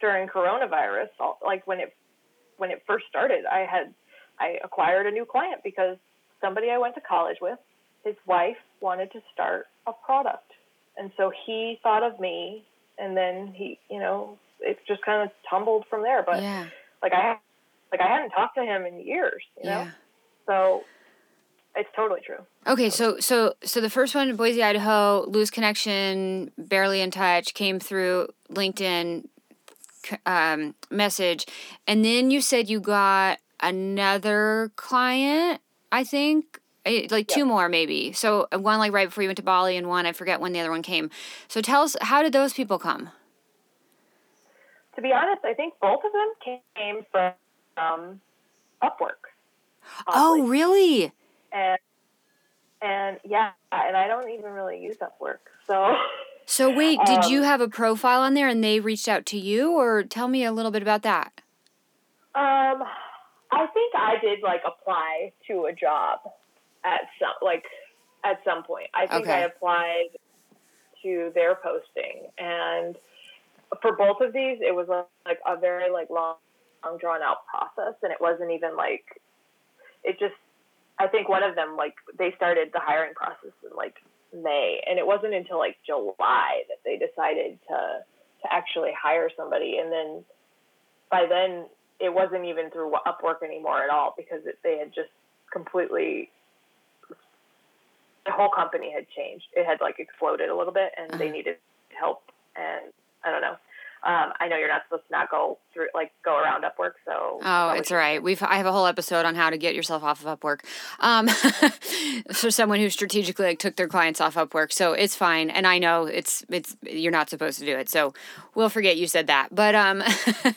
during coronavirus, like when it when it first started, I had I acquired a new client because somebody I went to college with, his wife wanted to start a product. And so he thought of me and then he, you know, it just kind of tumbled from there. But yeah. like I like I hadn't talked to him in years, you know? Yeah. So it's totally true. Okay, so so so the first one, Boise, Idaho, lose connection, barely in touch, came through LinkedIn um, message, and then you said you got another client. I think like two more maybe. So uh, one like right before you went to Bali, and one I forget when the other one came. So tell us, how did those people come? To be honest, I think both of them came from um, Upwork. Oh, really? And and yeah, and I don't even really use Upwork, so. So wait, did um, you have a profile on there and they reached out to you, or tell me a little bit about that? Um, I think I did like apply to a job at some like at some point. I think okay. I applied to their posting, and for both of these, it was like a very like long, long drawn out process, and it wasn't even like it just. I think one of them like they started the hiring process in like May, and it wasn't until like July that they decided to to actually hire somebody, and then by then it wasn't even through Upwork anymore at all because it, they had just completely the whole company had changed. It had like exploded a little bit, and uh-huh. they needed help. And I don't know. Um, I know you're not supposed to not go through like go around Upwork, so oh, it's all right. We've I have a whole episode on how to get yourself off of Upwork. Um, for someone who strategically like took their clients off Upwork, so it's fine. And I know it's it's you're not supposed to do it, so we'll forget you said that. But um,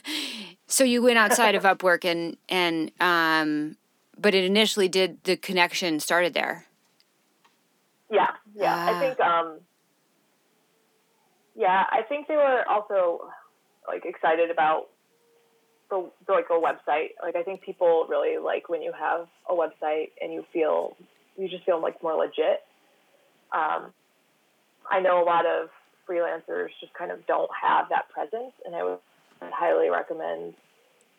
so you went outside of Upwork and and um, but it initially did the connection started there. Yeah, yeah. I ah. think um, yeah, I think they were also like excited about the, the, like a website. Like I think people really like when you have a website and you feel you just feel like more legit. Um, I know a lot of freelancers just kind of don't have that presence, and I would highly recommend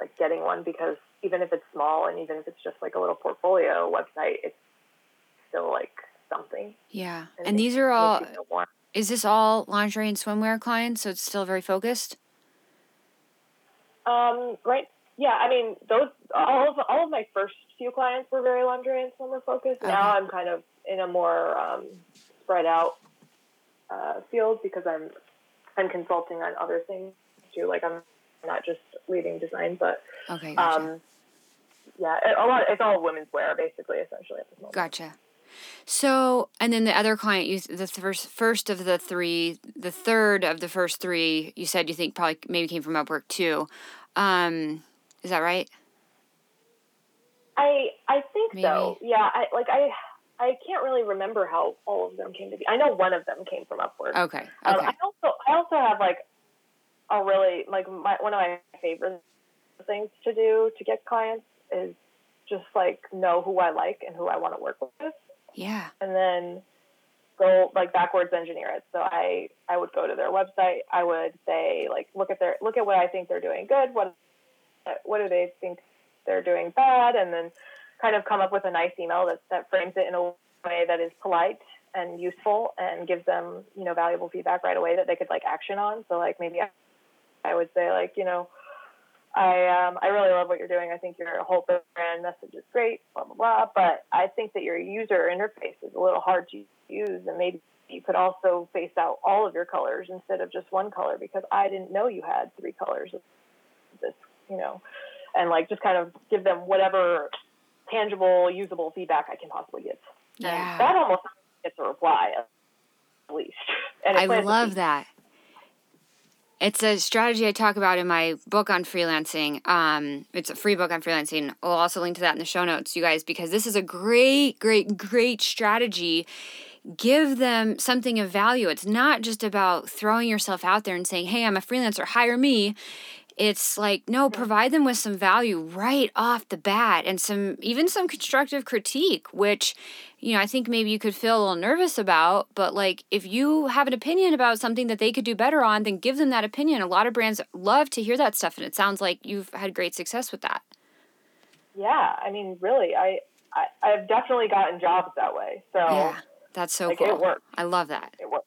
like getting one because even if it's small and even if it's just like a little portfolio website, it's still like something. Yeah, and, and these are all. Is this all lingerie and swimwear clients? So it's still very focused. Um, right. Yeah, I mean, those all of all of my first few clients were very lingerie and swimwear focused. Okay. Now I'm kind of in a more um, spread out uh, field because I'm I'm consulting on other things too. Like I'm not just leading design, but okay, gotcha. um, yeah, a lot. It's all women's wear, basically, essentially at this moment. Gotcha. So, and then the other client, you the first first of the three, the third of the first three, you said you think probably maybe came from Upwork too. Um, is that right? I I think maybe. so. Yeah. I like I I can't really remember how all of them came to be. I know one of them came from Upwork. Okay. Okay. Um, I also I also have like a really like my one of my favorite things to do to get clients is just like know who I like and who I want to work with. Yeah. And then go like backwards engineer it. So I I would go to their website. I would say like look at their look at what I think they're doing good. What what do they think they're doing bad? And then kind of come up with a nice email that that frames it in a way that is polite and useful and gives them you know valuable feedback right away that they could like action on. So like maybe I, would say like you know I um, I really love what you're doing. I think your whole brand message is great, blah blah blah. But I think that your user interface is a little hard to use, and maybe you could also face out all of your colors instead of just one color because I didn't know you had three colors of this, you know, and like just kind of give them whatever tangible, usable feedback I can possibly give. Yeah. And that almost gets a reply at least. And I love that. It's a strategy I talk about in my book on freelancing. Um, it's a free book on freelancing. I'll also link to that in the show notes, you guys, because this is a great, great, great strategy. Give them something of value. It's not just about throwing yourself out there and saying, hey, I'm a freelancer, hire me it's like no provide them with some value right off the bat and some even some constructive critique which you know i think maybe you could feel a little nervous about but like if you have an opinion about something that they could do better on then give them that opinion. A lot of brands love to hear that stuff and it sounds like you've had great success with that. Yeah i mean really i, I i've definitely gotten jobs that way so yeah that's so like, cool. it works. I love that. It works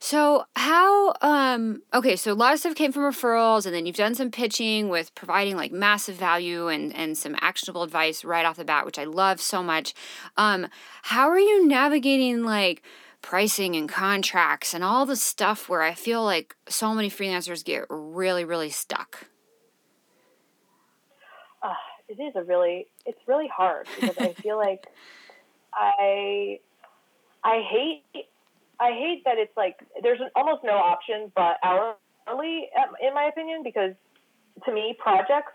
So how um okay, so a lot of stuff came from referrals and then you've done some pitching with providing like massive value and and some actionable advice right off the bat, which I love so much. Um how are you navigating like pricing and contracts and all the stuff where I feel like so many freelancers get really really stuck? Uh, it is a really it's really hard because I feel like I I hate I hate that it's like there's almost no option but hourly, in my opinion, because to me, projects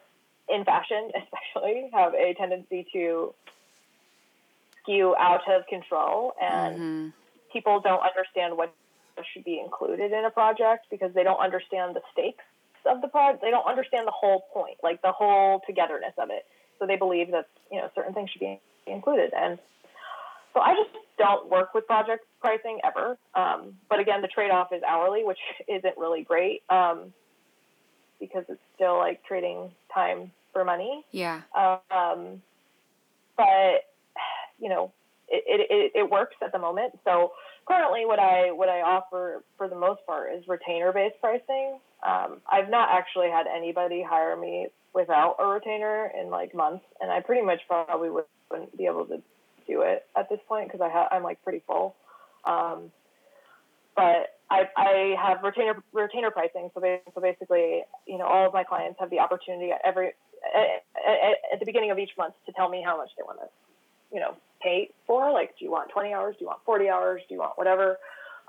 in fashion, especially, have a tendency to skew out of control, and mm-hmm. people don't understand what should be included in a project because they don't understand the stakes of the project. They don't understand the whole point, like the whole togetherness of it. So they believe that you know certain things should be included, and so I just don't work with project pricing ever. Um, but again, the trade off is hourly, which isn't really great um, because it's still like trading time for money. Yeah. Um, but you know, it, it, it works at the moment. So currently, what I what I offer for the most part is retainer based pricing. Um, I've not actually had anybody hire me without a retainer in like months, and I pretty much probably wouldn't be able to do it at this point because I ha- I'm like pretty full. Um, but I, I have retainer retainer pricing. So, ba- so basically, you know, all of my clients have the opportunity at every at, at, at the beginning of each month to tell me how much they want to, you know, pay for. Like, do you want 20 hours? Do you want 40 hours? Do you want whatever?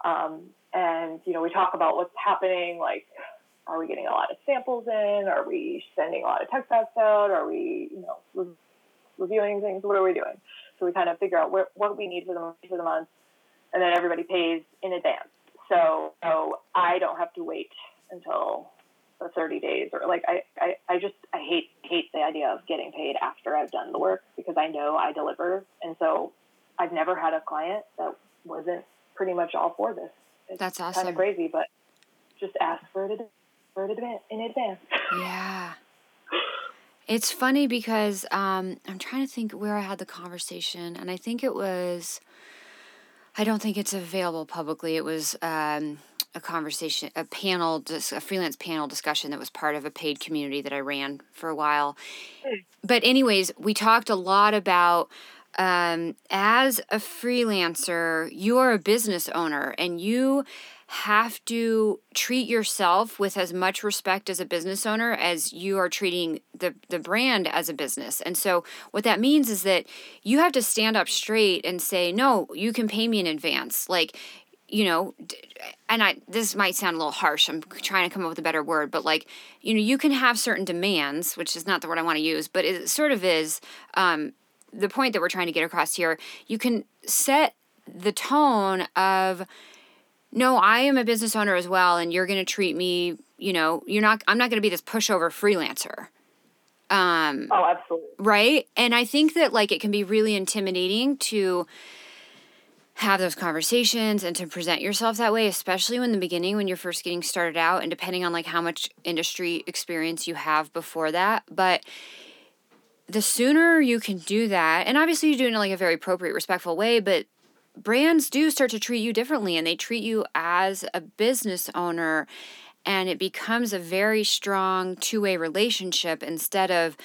Um, and you know, we talk about what's happening. Like, are we getting a lot of samples in? Are we sending a lot of text outs out? Are we, you know, re- reviewing things? What are we doing? So we kind of figure out where, what we need for the, for the month, and then everybody pays in advance. So, so I don't have to wait until the 30 days or like I, I, I just I hate hate the idea of getting paid after I've done the work because I know I deliver and so I've never had a client that wasn't pretty much all for this. It's That's awesome. Kind of crazy, but just ask for it for it in advance. Yeah. It's funny because um, I'm trying to think where I had the conversation, and I think it was. I don't think it's available publicly. It was um, a conversation, a panel, a freelance panel discussion that was part of a paid community that I ran for a while. Hmm. But, anyways, we talked a lot about um, as a freelancer, you are a business owner and you have to treat yourself with as much respect as a business owner as you are treating the, the brand as a business. And so, what that means is that you have to stand up straight and say, No, you can pay me in advance. Like, you know, and I this might sound a little harsh. I'm trying to come up with a better word, but like, you know, you can have certain demands, which is not the word I want to use, but it sort of is. Um, the point that we're trying to get across here, you can set the tone of no, I am a business owner as well, and you're going to treat me, you know, you're not, I'm not going to be this pushover freelancer. Um, oh, absolutely. Right. And I think that like it can be really intimidating to have those conversations and to present yourself that way, especially in the beginning when you're first getting started out and depending on like how much industry experience you have before that. But the sooner you can do that, and obviously you do it in like a very appropriate, respectful way, but brands do start to treat you differently and they treat you as a business owner and it becomes a very strong two-way relationship instead of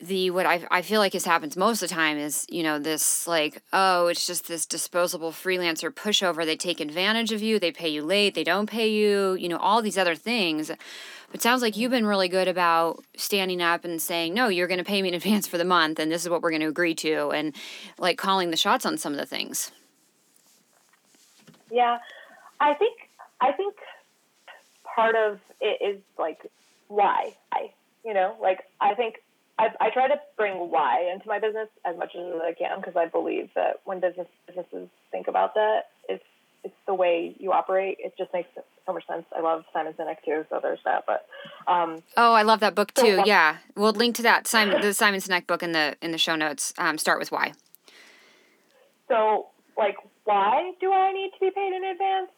the what I, I feel like has happens most of the time is you know this like oh it's just this disposable freelancer pushover. They take advantage of you. They pay you late. They don't pay you you know all these other things. But sounds like you've been really good about standing up and saying no you're going to pay me in advance for the month and this is what we're going to agree to and like calling the shots on some of the things yeah, I think I think part of it is like why I, you know, like I think I, I try to bring why into my business as much as I can because I believe that when business businesses think about that, it's it's the way you operate. It just makes so much sense. I love Simon Sinek too, so there's that. But um, oh, I love that book too. So, yeah, we'll link to that Simon the Simon Sinek book in the in the show notes. Um, start with why. So like why do I need to be paid in advance?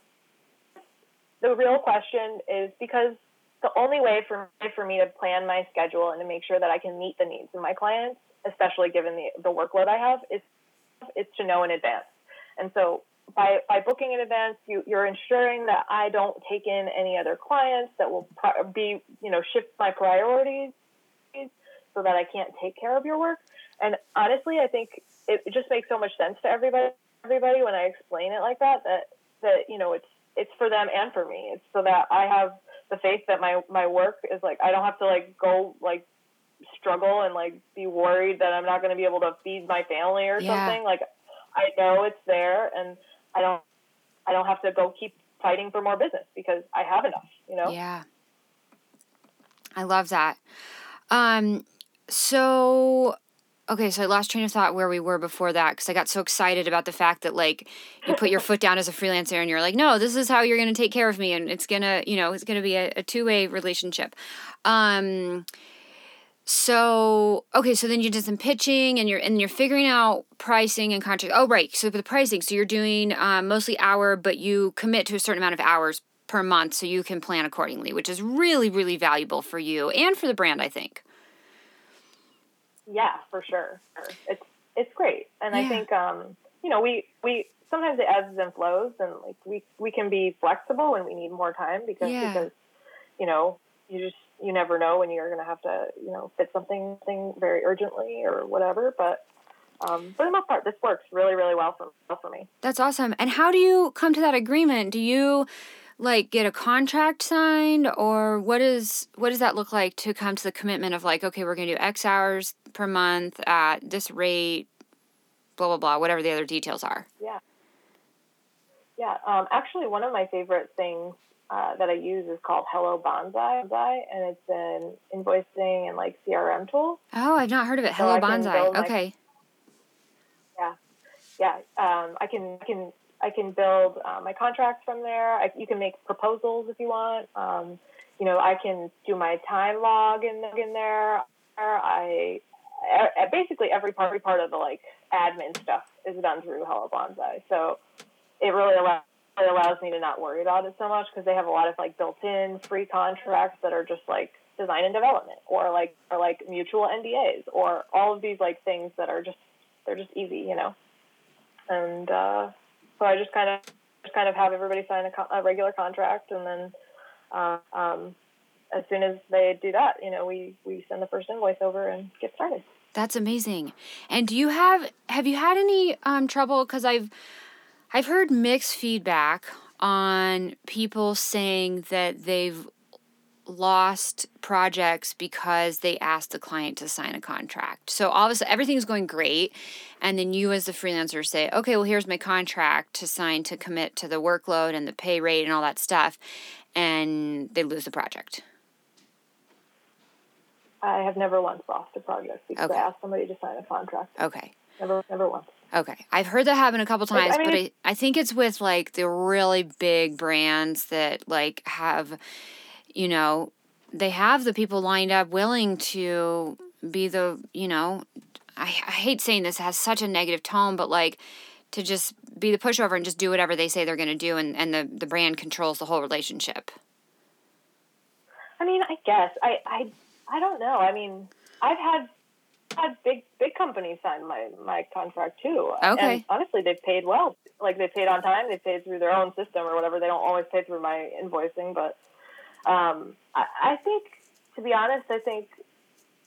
The real question is because the only way for for me to plan my schedule and to make sure that I can meet the needs of my clients, especially given the, the workload I have, is is to know in advance. And so by by booking in advance, you you're ensuring that I don't take in any other clients that will be you know shift my priorities so that I can't take care of your work. And honestly, I think it just makes so much sense to everybody everybody when I explain it like that that that you know it's it's for them and for me. It's so that I have the faith that my my work is like I don't have to like go like struggle and like be worried that I'm not going to be able to feed my family or yeah. something. Like I know it's there and I don't I don't have to go keep fighting for more business because I have enough, you know? Yeah. I love that. Um so okay, so I lost train of thought where we were before that because I got so excited about the fact that like you put your foot down as a freelancer and you're like, no, this is how you're gonna take care of me and it's gonna, you know, it's gonna be a, a two way relationship. Um so okay, so then you did some pitching and you're and you're figuring out pricing and contract. Oh right, so for the pricing, so you're doing um, mostly hour, but you commit to a certain amount of hours per month, so you can plan accordingly, which is really really valuable for you and for the brand, I think. Yeah, for sure. It's it's great, and yeah. I think um, you know we we sometimes it ebbs and flows, and like we we can be flexible when we need more time because yeah. because you know you just you never know when you're going to have to, you know, fit something thing very urgently or whatever. But um, for the most part, this works really, really well for well for me. That's awesome. And how do you come to that agreement? Do you like get a contract signed, or what is what does that look like to come to the commitment of like, okay, we're going to do X hours per month at this rate, blah blah blah, whatever the other details are. Yeah. Yeah, um, actually, one of my favorite things uh, that I use is called Hello Bonsai, and it's an invoicing and like CRM tool. Oh, I've not heard of it. Hello so Bonsai. Okay. My, yeah, yeah. Um, I can I can I can build uh, my contracts from there. I, you can make proposals if you want. Um, you know, I can do my time log in in there. I, I basically every part every part of the like admin stuff is done through Hello Bonsai. So it really allows it allows me to not worry about it so much because they have a lot of like built-in free contracts that are just like design and development or like or like mutual NDAs or all of these like things that are just they're just easy, you know. And uh, so I just kind of just kind of have everybody sign a, co- a regular contract, and then uh, um, as soon as they do that, you know, we we send the first invoice over and get started. That's amazing. And do you have have you had any um, trouble? Because I've I've heard mixed feedback on people saying that they've lost projects because they asked the client to sign a contract. So all of a sudden everything's going great and then you as the freelancer say, "Okay, well here's my contract to sign to commit to the workload and the pay rate and all that stuff." And they lose the project. I have never once lost a project because okay. I asked somebody to sign a contract. Okay. Never never once. Okay. I've heard that happen a couple times, I mean, but I, I think it's with like the really big brands that like have, you know, they have the people lined up willing to be the, you know, I, I hate saying this has such a negative tone, but like to just be the pushover and just do whatever they say they're going to do and, and the, the brand controls the whole relationship. I mean, I guess I, I, I don't know. I mean, I've had had big big companies sign my my contract too. Okay. And honestly, they've paid well. Like they paid on time. They paid through their own system or whatever. They don't always pay through my invoicing, but um, I, I think, to be honest, I think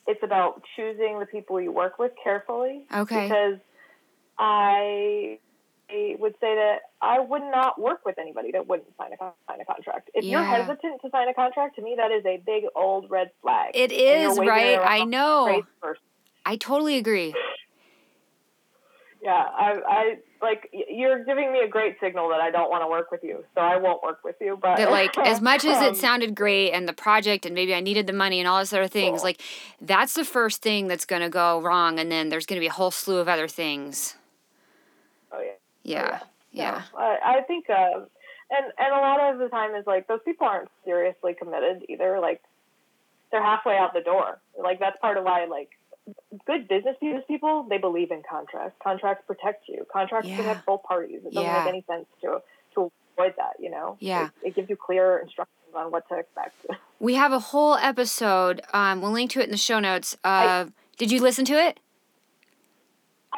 it's about choosing the people you work with carefully. Okay. Because I would say that I would not work with anybody that wouldn't sign a sign a contract. If yeah. you're hesitant to sign a contract, to me that is a big old red flag. It is right. I know. I totally agree. Yeah, I, I like you're giving me a great signal that I don't want to work with you, so I won't work with you. But that, like, as much as it um, sounded great and the project, and maybe I needed the money and all this other things, cool. like that's the first thing that's going to go wrong, and then there's going to be a whole slew of other things. Oh yeah. Yeah. Oh, yeah. yeah. I, I think, uh, and and a lot of the time is like those people aren't seriously committed either. Like they're halfway out the door. Like that's part of why like good business people, they believe in contracts. Contracts protect you. Contracts yeah. protect both parties. It doesn't yeah. make any sense to to avoid that. You know. Yeah. It, it gives you clear instructions on what to expect. we have a whole episode. Um, we'll link to it in the show notes. Uh, I, did you listen to it?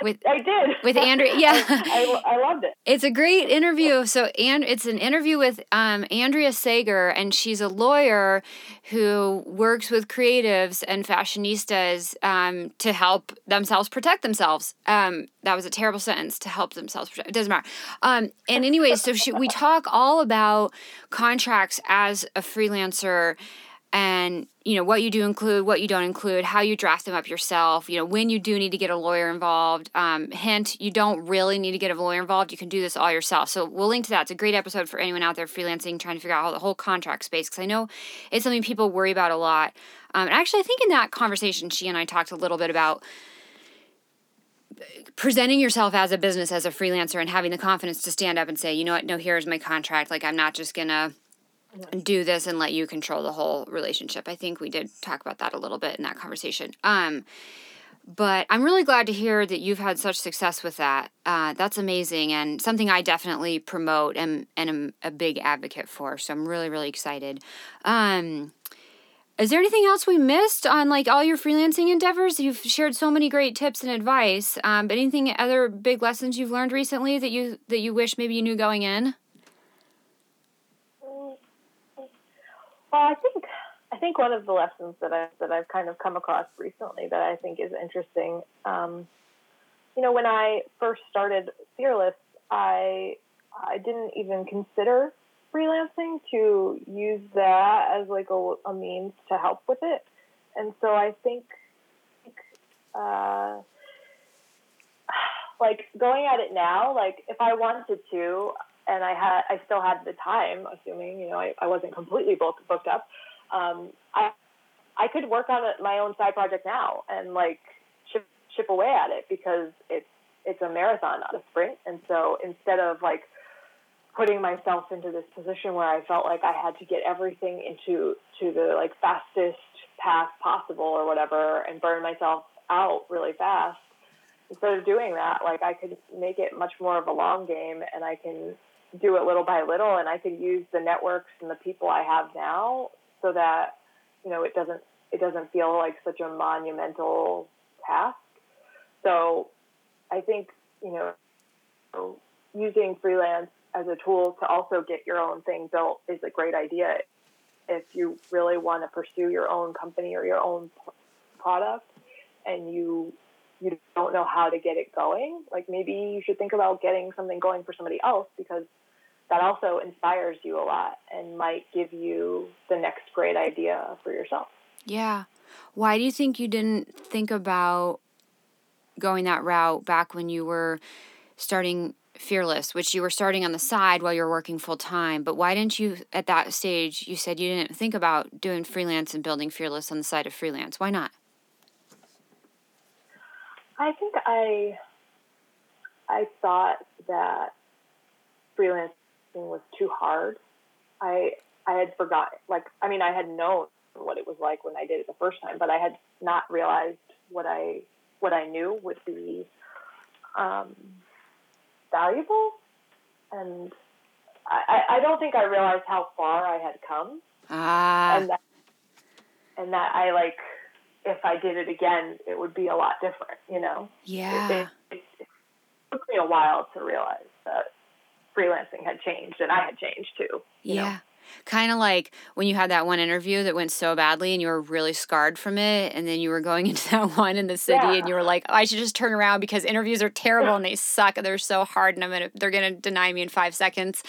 With I did with Andrea. Yeah, I, I, I, loved it. It's a great interview. So, and it's an interview with um, Andrea Sager, and she's a lawyer who works with creatives and fashionistas um, to help themselves protect themselves. Um, that was a terrible sentence. To help themselves protect. It doesn't matter. Um, and anyway, so she, we talk all about contracts as a freelancer and you know what you do include what you don't include how you draft them up yourself you know when you do need to get a lawyer involved. Um, hint you don't really need to get a lawyer involved. You can do this all yourself. So we'll link to that. It's a great episode for anyone out there freelancing trying to figure out how the whole contract space because i know it's something people worry about a lot. Um, and actually i think in that conversation she and i talked a little bit about presenting yourself as a business as a freelancer and having the confidence to stand up and say you know what? No here's my contract. Like i'm not just gonna do this and let you control the whole relationship. I think we did talk about that a little bit in that conversation. Um, but I'm really glad to hear that you've had such success with that. Uh, that's amazing and something I definitely promote and, and am a big advocate for. So I'm really, really excited. Um, is there anything else we missed on like all your freelancing endeavors? You've shared so many great tips and advice. Um, but anything other big lessons you've learned recently that you that you wish maybe you knew going in? Well, I think I think one of the lessons that I that I've kind of come across recently that I think is interesting. Um, you know, when I first started Fearless, I I didn't even consider freelancing to use that as like a, a means to help with it, and so I think. Uh, like going at it now, like if I wanted to, and I had I still had the time, assuming you know I, I wasn't completely booked booked up. Um, I I could work on a, my own side project now and like chip chip away at it because it's it's a marathon, not a sprint. And so instead of like putting myself into this position where I felt like I had to get everything into to the like fastest path possible or whatever and burn myself out really fast instead of doing that like i could make it much more of a long game and i can do it little by little and I can use the networks and the people I have now so that you know it doesn't it doesn't feel like such a monumental task. So I think you know using freelance as a tool to also get your own thing built is a great idea if you really want to pursue your own company or your own product and you you don't know how to get it going like maybe you should think about getting something going for somebody else because that also inspires you a lot and might give you the next great idea for yourself. Yeah. Why do you think you didn't think about going that route back when you were starting Fearless, which you were starting on the side while you were working full time? But why didn't you, at that stage, you said you didn't think about doing freelance and building Fearless on the side of freelance? Why not? I think I I thought that freelance was too hard. I I had forgotten, like, I mean, I had known what it was like when I did it the first time, but I had not realized what I what I knew would be um, valuable, and I, I don't think I realized how far I had come. Ah. And that, and that I like, if I did it again, it would be a lot different, you know? Yeah. It, it, it took me a while to realize that freelancing had changed and I had changed too. yeah. Kind of like when you had that one interview that went so badly and you were really scarred from it. And then you were going into that one in the city yeah. and you were like, oh, I should just turn around because interviews are terrible and they suck. And they're so hard and I'm gonna, they're going to deny me in five seconds.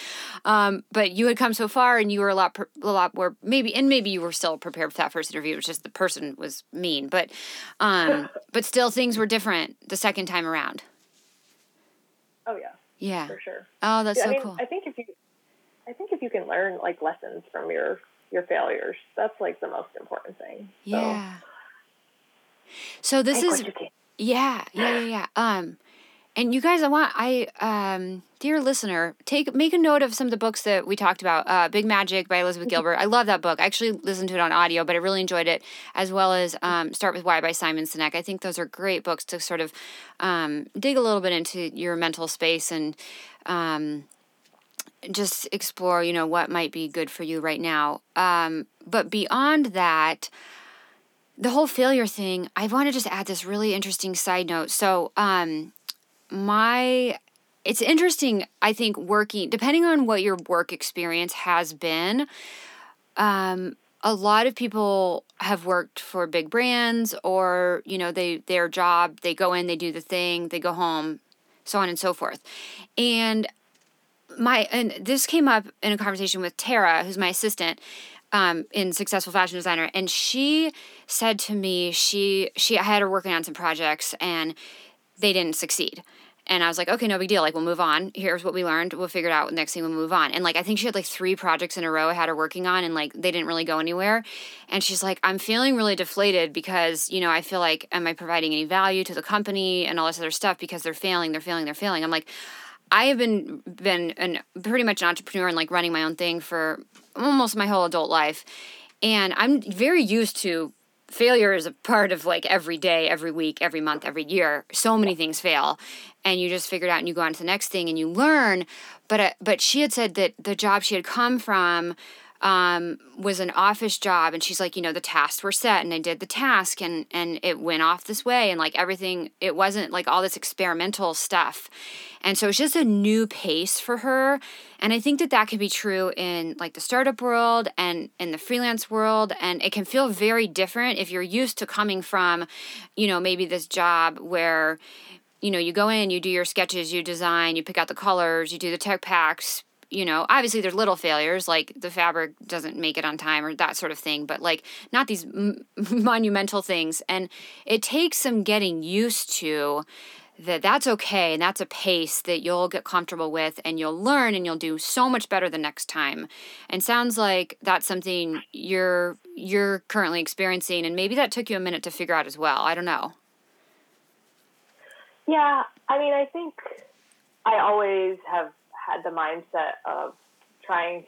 Um, but you had come so far and you were a lot, a lot more maybe, and maybe you were still prepared for that first interview. It was just the person was mean, but, um, but still things were different the second time around. Oh yeah. Yeah. For sure. Oh, that's yeah, so I mean, cool. I think if you, I think if you can learn like lessons from your your failures, that's like the most important thing. Yeah. So, so this is yeah, yeah, yeah, yeah. Um, and you guys, I want I um, dear listener, take make a note of some of the books that we talked about. Uh, Big Magic by Elizabeth mm-hmm. Gilbert. I love that book. I actually listened to it on audio, but I really enjoyed it, as well as um, Start with Why by Simon Sinek. I think those are great books to sort of um, dig a little bit into your mental space and um, just explore, you know, what might be good for you right now. Um, but beyond that the whole failure thing, I want to just add this really interesting side note. So, um, my it's interesting i think working depending on what your work experience has been um, a lot of people have worked for big brands or you know they their job they go in they do the thing they go home so on and so forth. And my and this came up in a conversation with tara who's my assistant um, in successful fashion designer and she said to me she she I had her working on some projects and they didn't succeed and I was like, okay, no big deal. Like, we'll move on. Here's what we learned. We'll figure it out. Next thing we'll move on. And like, I think she had like three projects in a row I had her working on, and like, they didn't really go anywhere. And she's like, I'm feeling really deflated because, you know, I feel like, am I providing any value to the company and all this other stuff because they're failing, they're failing, they're failing. I'm like, I have been been an pretty much an entrepreneur and like running my own thing for almost my whole adult life. And I'm very used to failure is a part of like every day, every week, every month, every year. So many things fail, and you just figure it out and you go on to the next thing and you learn. But uh, but she had said that the job she had come from um, was an office job and she's like you know the tasks were set and i did the task and and it went off this way and like everything it wasn't like all this experimental stuff. And so it's just a new pace for her and i think that that can be true in like the startup world and in the freelance world and it can feel very different if you're used to coming from you know maybe this job where you know you go in you do your sketches you design you pick out the colors you do the tech packs you know, obviously there's little failures like the fabric doesn't make it on time or that sort of thing, but like not these m- monumental things. And it takes some getting used to that that's okay and that's a pace that you'll get comfortable with and you'll learn and you'll do so much better the next time. And sounds like that's something you're you're currently experiencing and maybe that took you a minute to figure out as well. I don't know. Yeah i mean i think i always have had the mindset of trying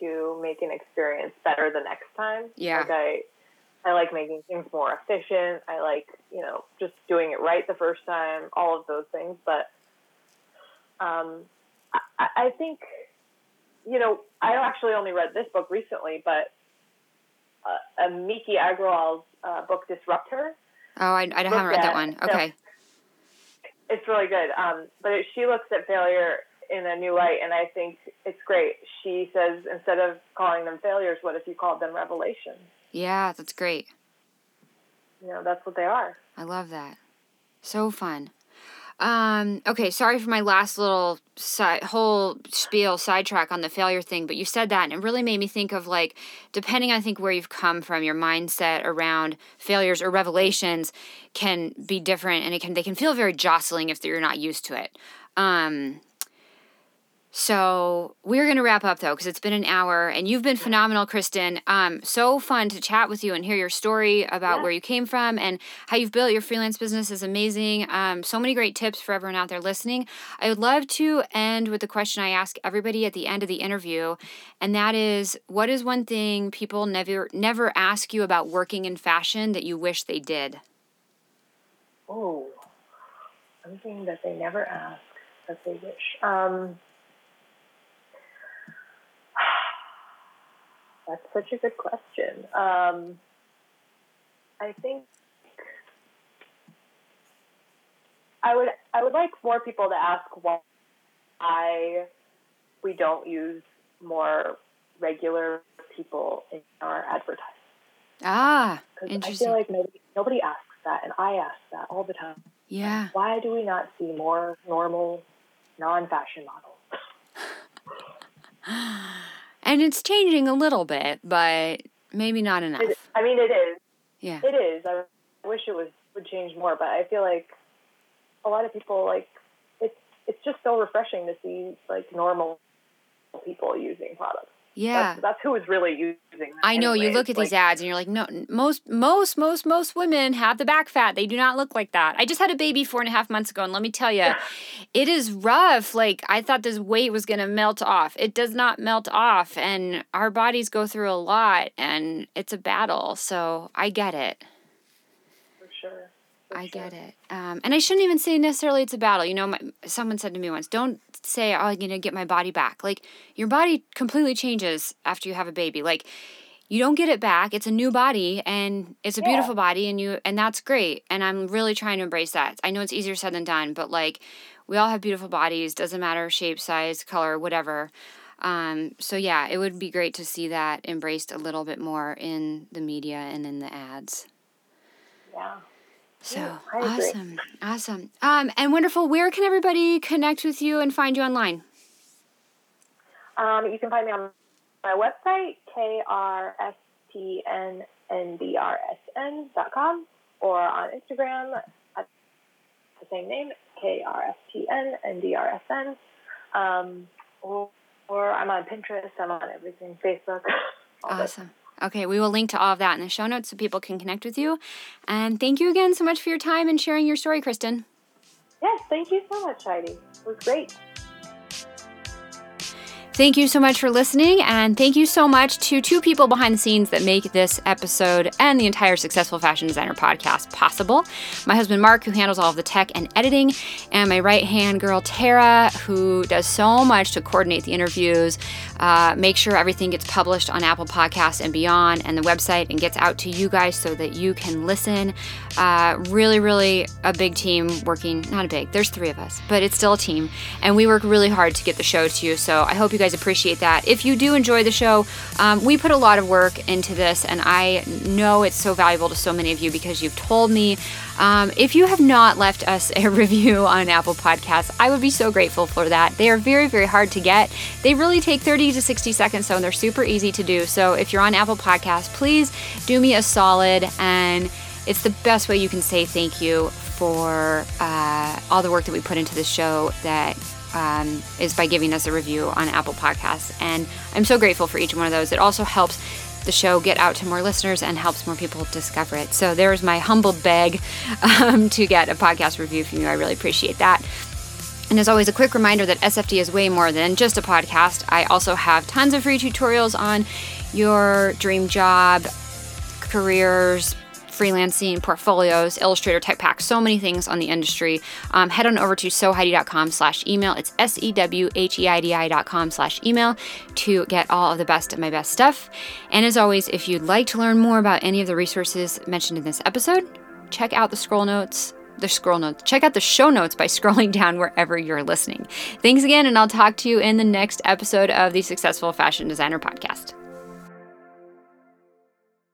to make an experience better the next time. Yeah. Like I, I like making things more efficient. I like, you know, just doing it right the first time, all of those things. But um, I, I think, you know, I actually only read this book recently, but uh, Miki Agrawal's uh, book, Disrupt Her. Oh, I, I haven't read that one. Okay. So it's really good. Um, but it, she looks at failure in a new light, and I think it's great. She says instead of calling them failures, what if you called them revelations? Yeah, that's great. You know, that's what they are. I love that. So fun. Um, okay, sorry for my last little side, whole spiel sidetrack on the failure thing, but you said that and it really made me think of like, depending, I think, where you've come from, your mindset around failures or revelations can be different and it can, they can feel very jostling if you're not used to it. Um, so we're going to wrap up though, because it's been an hour and you've been phenomenal, Kristen. Um, so fun to chat with you and hear your story about yeah. where you came from and how you've built your freelance business is amazing. Um, so many great tips for everyone out there listening. I would love to end with the question I ask everybody at the end of the interview, and that is, what is one thing people never never ask you about working in fashion that you wish they did? Oh, something that they never ask that they wish. Um, That's such a good question. Um, I think I would I would like more people to ask why we don't use more regular people in our advertising. Ah, interesting. I feel like nobody, nobody asks that, and I ask that all the time. Yeah. Why do we not see more normal, non-fashion models? And it's changing a little bit, but maybe not enough. I mean, it is. Yeah. It is. I wish it was would change more, but I feel like a lot of people like it's it's just so refreshing to see like normal people using products. Yeah, that's, that's who is really using. I know you look at like, these ads and you're like, no, most most most most women have the back fat. They do not look like that. I just had a baby four and a half months ago, and let me tell you, it is rough. Like I thought this weight was gonna melt off. It does not melt off, and our bodies go through a lot, and it's a battle. So I get it. For sure. I get it. Um, and I shouldn't even say necessarily it's a battle. You know, my, someone said to me once, don't say, oh, I'm going to get my body back. Like, your body completely changes after you have a baby. Like, you don't get it back. It's a new body and it's a Yeah. beautiful body and you and that's great. And I'm really trying to embrace that. I know it's easier said than done, but like we all have beautiful bodies, doesn't matter shape, size, color, whatever. Um, so yeah, it would be great to see that embraced a little bit more in the media and in the ads. Yeah. So Yeah, awesome. Awesome. Um, and wonderful. Where can everybody connect with you and find you online? Um, you can find me on my website, krstndrsn.com, or on Instagram at the same name, krstndrsn. Um, or, or I'm on Pinterest, I'm on everything, Facebook. all that. Okay, we will link to all of that in the show notes so people can connect with you. And thank you again so much for your time and sharing your story, Kristen. Yes, thank you so much, Heidi. It was great. Thank you so much for listening, and thank you so much to two people behind the scenes that make this episode and the entire Successful Fashion Designer podcast possible. My husband Mark, who handles all of the tech and editing, and my right hand girl Tara, who does so much to coordinate the interviews, uh, make sure everything gets published on Apple Podcasts and beyond, and the website, and gets out to you guys so that you can listen. Uh, really, really a big team working, not a big, there's three of us, but it's still a team, and we work really hard to get the show to you. So I hope you guys appreciate that. If you do enjoy the show, um, we put a lot of work into this, and I know it's so valuable to so many of you because you've told me. Um, if you have not left us a review on Apple Podcasts, I would be so grateful for that. They are very, very hard to get. They really take 30 to 60 seconds, so they're super easy to do. So if you're on Apple Podcasts, please do me a solid, and it's the best way you can say thank you for uh, all the work that we put into the show that um, is by giving us a review on Apple Podcasts. And I'm so grateful for each one of those. It also helps the show get out to more listeners and helps more people discover it. So there's my humble beg um, to get a podcast review from you. I really appreciate that. And as always, a quick reminder that SFD is way more than just a podcast. I also have tons of free tutorials on your dream job, careers, freelancing, portfolios, Illustrator, Tech Pack, so many things on the industry. Um, head on over to sewheidi.com slash email. It's S-E-W-H-E-I-D-I dot com slash email to get all of the best of my best stuff. And as always, if you'd like to learn more about any of the resources mentioned in this episode, check out the scroll notes the scroll notes. Check out the show notes by scrolling down wherever you're listening. Thanks again, and I'll talk to you in the next episode of the Successful Fashion Designer Podcast.